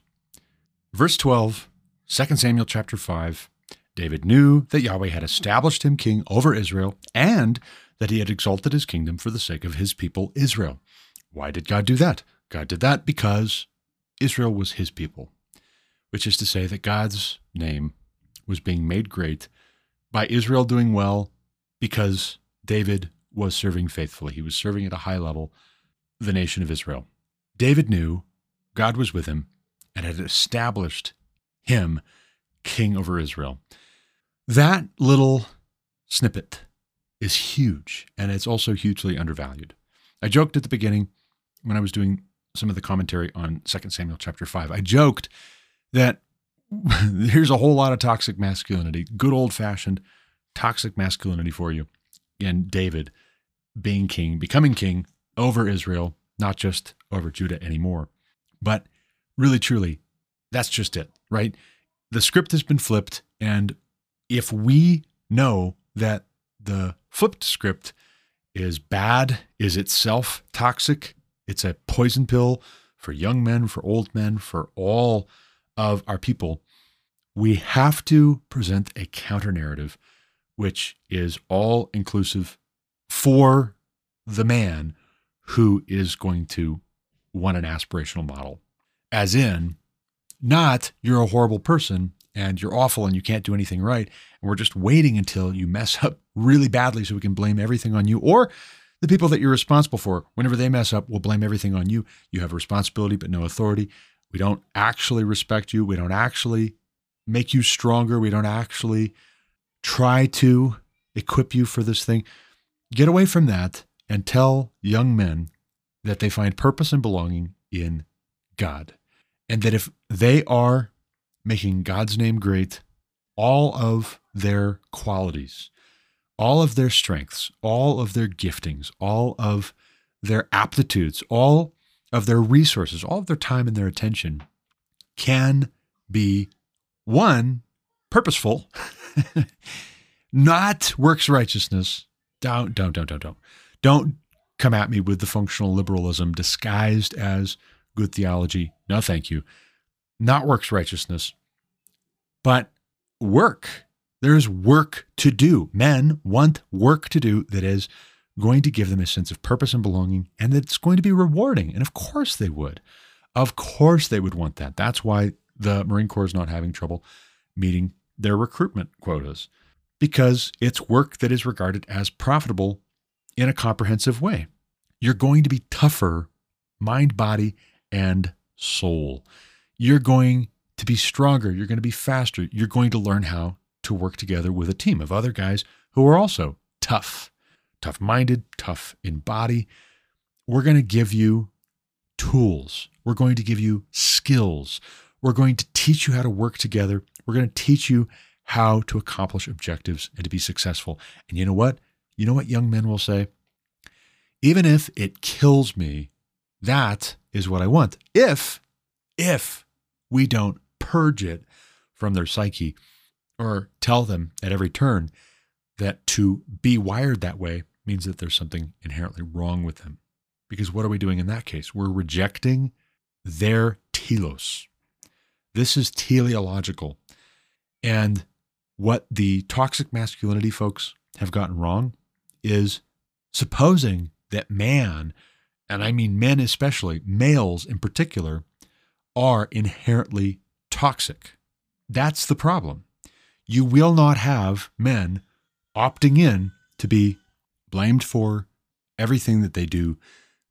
Verse 12, 2 Samuel chapter 5. David knew that Yahweh had established him king over Israel and that he had exalted his kingdom for the sake of his people, Israel. Why did God do that? God did that because Israel was his people, which is to say that God's name was being made great by Israel doing well because David was serving faithfully. He was serving at a high level the nation of Israel. David knew God was with him and had established him king over Israel. That little snippet is huge, and it's also hugely undervalued. I joked at the beginning when I was doing some of the commentary on 2 Samuel chapter 5. I joked that here's a whole lot of toxic masculinity, good old fashioned toxic masculinity for you. And David being king, becoming king over Israel, not just over Judah anymore. But really, truly, that's just it, right? The script has been flipped. And if we know that the flipped script is bad, is itself toxic, it's a poison pill for young men, for old men, for all of our people, we have to present a counter narrative which is all inclusive for the man who is going to want an aspirational model. As in, not you're a horrible person and you're awful and you can't do anything right. And we're just waiting until you mess up really badly so we can blame everything on you. Or the people that you're responsible for, whenever they mess up, we'll blame everything on you. You have a responsibility but no authority. We don't actually respect you. We don't actually make you stronger. We don't actually try to equip you for this thing. Get away from that and tell young men that they find purpose and belonging in God. And that if they are making God's name great, all of their qualities, all of their strengths, all of their giftings, all of their aptitudes, all of their resources, all of their time and their attention can be one, purposeful, not works righteousness. Don't, don't, don't, don't, don't. Don't come at me with the functional liberalism disguised as good theology. No, thank you. Not works righteousness, but work. There's work to do. Men want work to do that is going to give them a sense of purpose and belonging and that's going to be rewarding. And of course they would. Of course they would want that. That's why the Marine Corps is not having trouble meeting their recruitment quotas because it's work that is regarded as profitable in a comprehensive way. You're going to be tougher, mind, body, and soul. You're going to be stronger. You're going to be faster. You're going to learn how to work together with a team of other guys who are also tough, tough minded, tough in body. We're going to give you tools. We're going to give you skills. We're going to teach you how to work together. We're going to teach you how to accomplish objectives and to be successful. And you know what? You know what young men will say? Even if it kills me, that is what I want. If, if we don't purge it from their psyche or tell them at every turn that to be wired that way means that there's something inherently wrong with them. Because what are we doing in that case? We're rejecting their telos. This is teleological. And what the toxic masculinity folks have gotten wrong is supposing that man, and I mean men especially, males in particular, are inherently toxic. That's the problem. You will not have men opting in to be blamed for everything that they do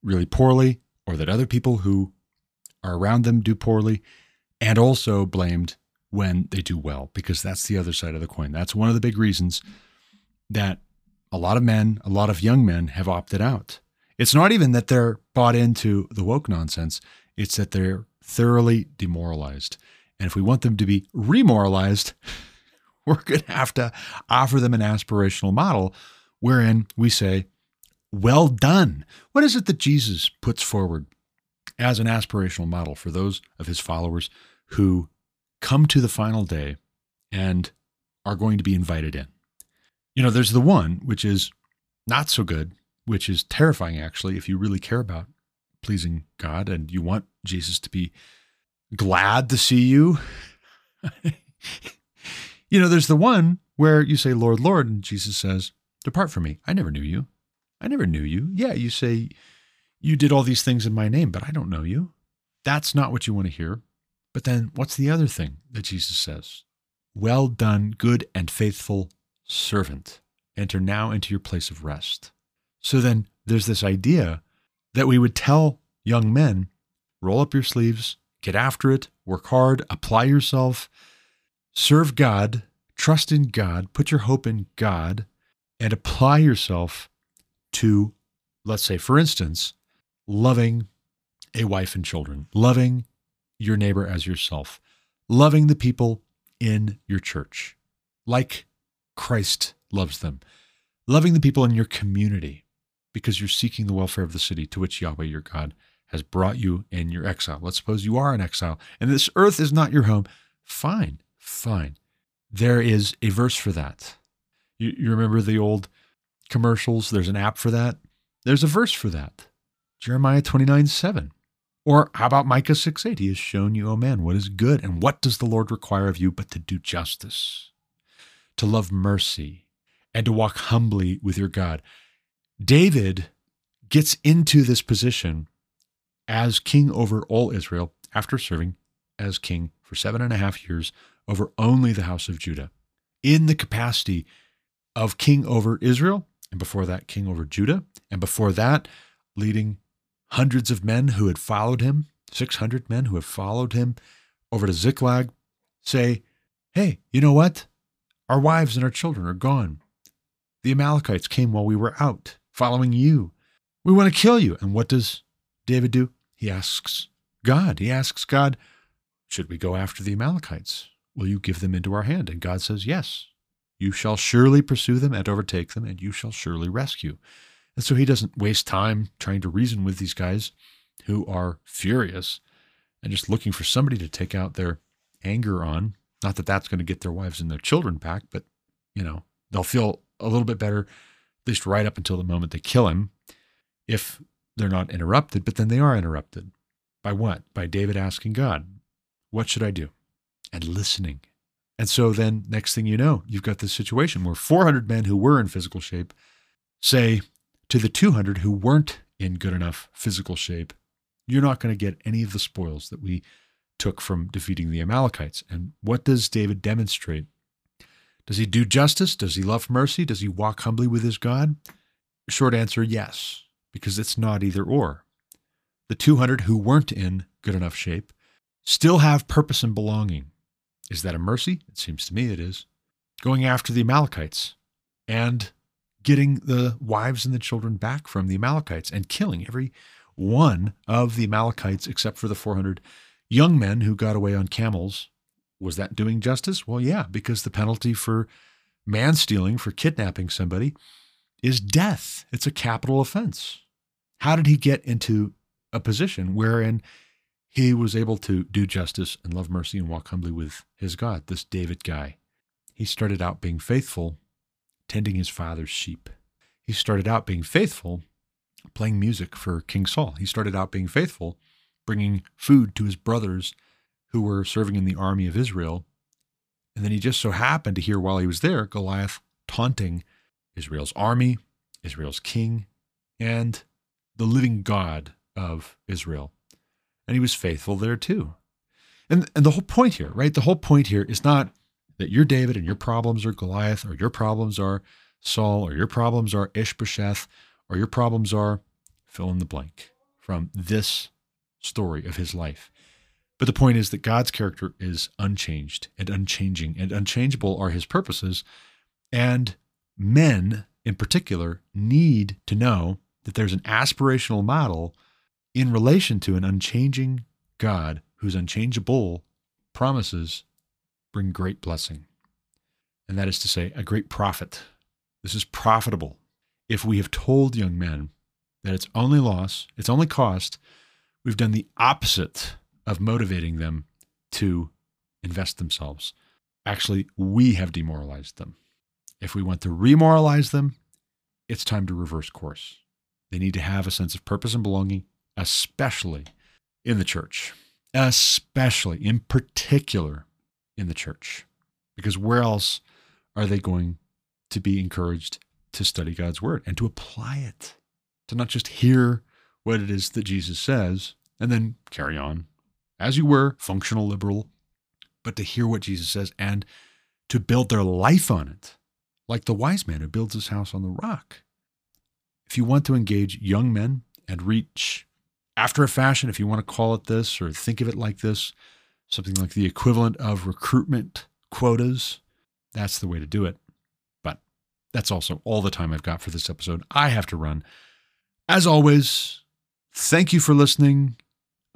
really poorly or that other people who are around them do poorly, and also blamed when they do well, because that's the other side of the coin. That's one of the big reasons that a lot of men, a lot of young men have opted out. It's not even that they're bought into the woke nonsense, it's that they're thoroughly demoralized. And if we want them to be remoralized, we're going to have to offer them an aspirational model wherein we say, Well done. What is it that Jesus puts forward as an aspirational model for those of his followers who come to the final day and are going to be invited in. You know, there's the one which is not so good, which is terrifying actually if you really care about pleasing God and you want Jesus to be glad to see you. you know, there's the one where you say, Lord, Lord, and Jesus says, Depart from me. I never knew you. I never knew you. Yeah, you say you did all these things in my name, but I don't know you. That's not what you want to hear. But then what's the other thing that Jesus says? Well done, good and faithful servant. Enter now into your place of rest. So then there's this idea that we would tell young men roll up your sleeves, get after it, work hard, apply yourself, serve God, trust in God, put your hope in God, and apply yourself to, let's say, for instance, loving a wife and children, loving your neighbor as yourself, loving the people in your church like Christ loves them, loving the people in your community because you're seeking the welfare of the city to which Yahweh your God has brought you in your exile. Let's suppose you are in exile and this earth is not your home. Fine, fine. There is a verse for that. You, you remember the old commercials? There's an app for that. There's a verse for that. Jeremiah 29 7. Or how about Micah 6 8? He has shown you, O man, what is good, and what does the Lord require of you but to do justice, to love mercy, and to walk humbly with your God. David gets into this position as king over all Israel after serving as king for seven and a half years over only the house of Judah in the capacity of king over Israel, and before that, king over Judah, and before that, leading hundreds of men who had followed him, 600 men who have followed him over to Ziklag, say, Hey, you know what? Our wives and our children are gone. The Amalekites came while we were out, following you. We want to kill you. And what does David do? He asks God. He asks God, Should we go after the Amalekites? Will you give them into our hand? And God says, Yes. You shall surely pursue them and overtake them, and you shall surely rescue. And so he doesn't waste time trying to reason with these guys who are furious and just looking for somebody to take out their anger on. Not that that's going to get their wives and their children back, but, you know, they'll feel a little bit better, at least right up until the moment they kill him, if they're not interrupted. But then they are interrupted. By what? By David asking God, What should I do? And listening. And so then, next thing you know, you've got this situation where 400 men who were in physical shape say, to the 200 who weren't in good enough physical shape, you're not going to get any of the spoils that we took from defeating the Amalekites. And what does David demonstrate? Does he do justice? Does he love mercy? Does he walk humbly with his God? Short answer yes, because it's not either or. The 200 who weren't in good enough shape still have purpose and belonging. Is that a mercy? It seems to me it is. Going after the Amalekites and getting the wives and the children back from the Amalekites and killing every one of the Amalekites except for the 400 young men who got away on camels. Was that doing justice? Well, yeah, because the penalty for man stealing, for kidnapping somebody, is death. It's a capital offense. How did he get into a position wherein he was able to do justice and love mercy and walk humbly with his God, this David guy? He started out being faithful tending his father's sheep. He started out being faithful, playing music for King Saul. He started out being faithful, bringing food to his brothers who were serving in the army of Israel. And then he just so happened to hear while he was there Goliath taunting Israel's army, Israel's king, and the living God of Israel. And he was faithful there too. And, and the whole point here, right? The whole point here is not that you're David and your problems are Goliath, or your problems are Saul, or your problems are Ishbosheth, or your problems are fill in the blank from this story of his life. But the point is that God's character is unchanged and unchanging, and unchangeable are his purposes. And men, in particular, need to know that there's an aspirational model in relation to an unchanging God whose unchangeable promises bring great blessing. And that is to say, a great profit. This is profitable. If we have told young men that it's only loss, it's only cost, we've done the opposite of motivating them to invest themselves. Actually, we have demoralized them. If we want to remoralize them, it's time to reverse course. They need to have a sense of purpose and belonging, especially in the church, especially in particular in the church. Because where else are they going to be encouraged to study God's word and to apply it, to not just hear what it is that Jesus says and then carry on as you were, functional liberal, but to hear what Jesus says and to build their life on it, like the wise man who builds his house on the rock. If you want to engage young men and reach after a fashion, if you want to call it this or think of it like this, something like the equivalent of recruitment quotas, that's the way to do it. But that's also all the time I've got for this episode. I have to run. As always, thank you for listening.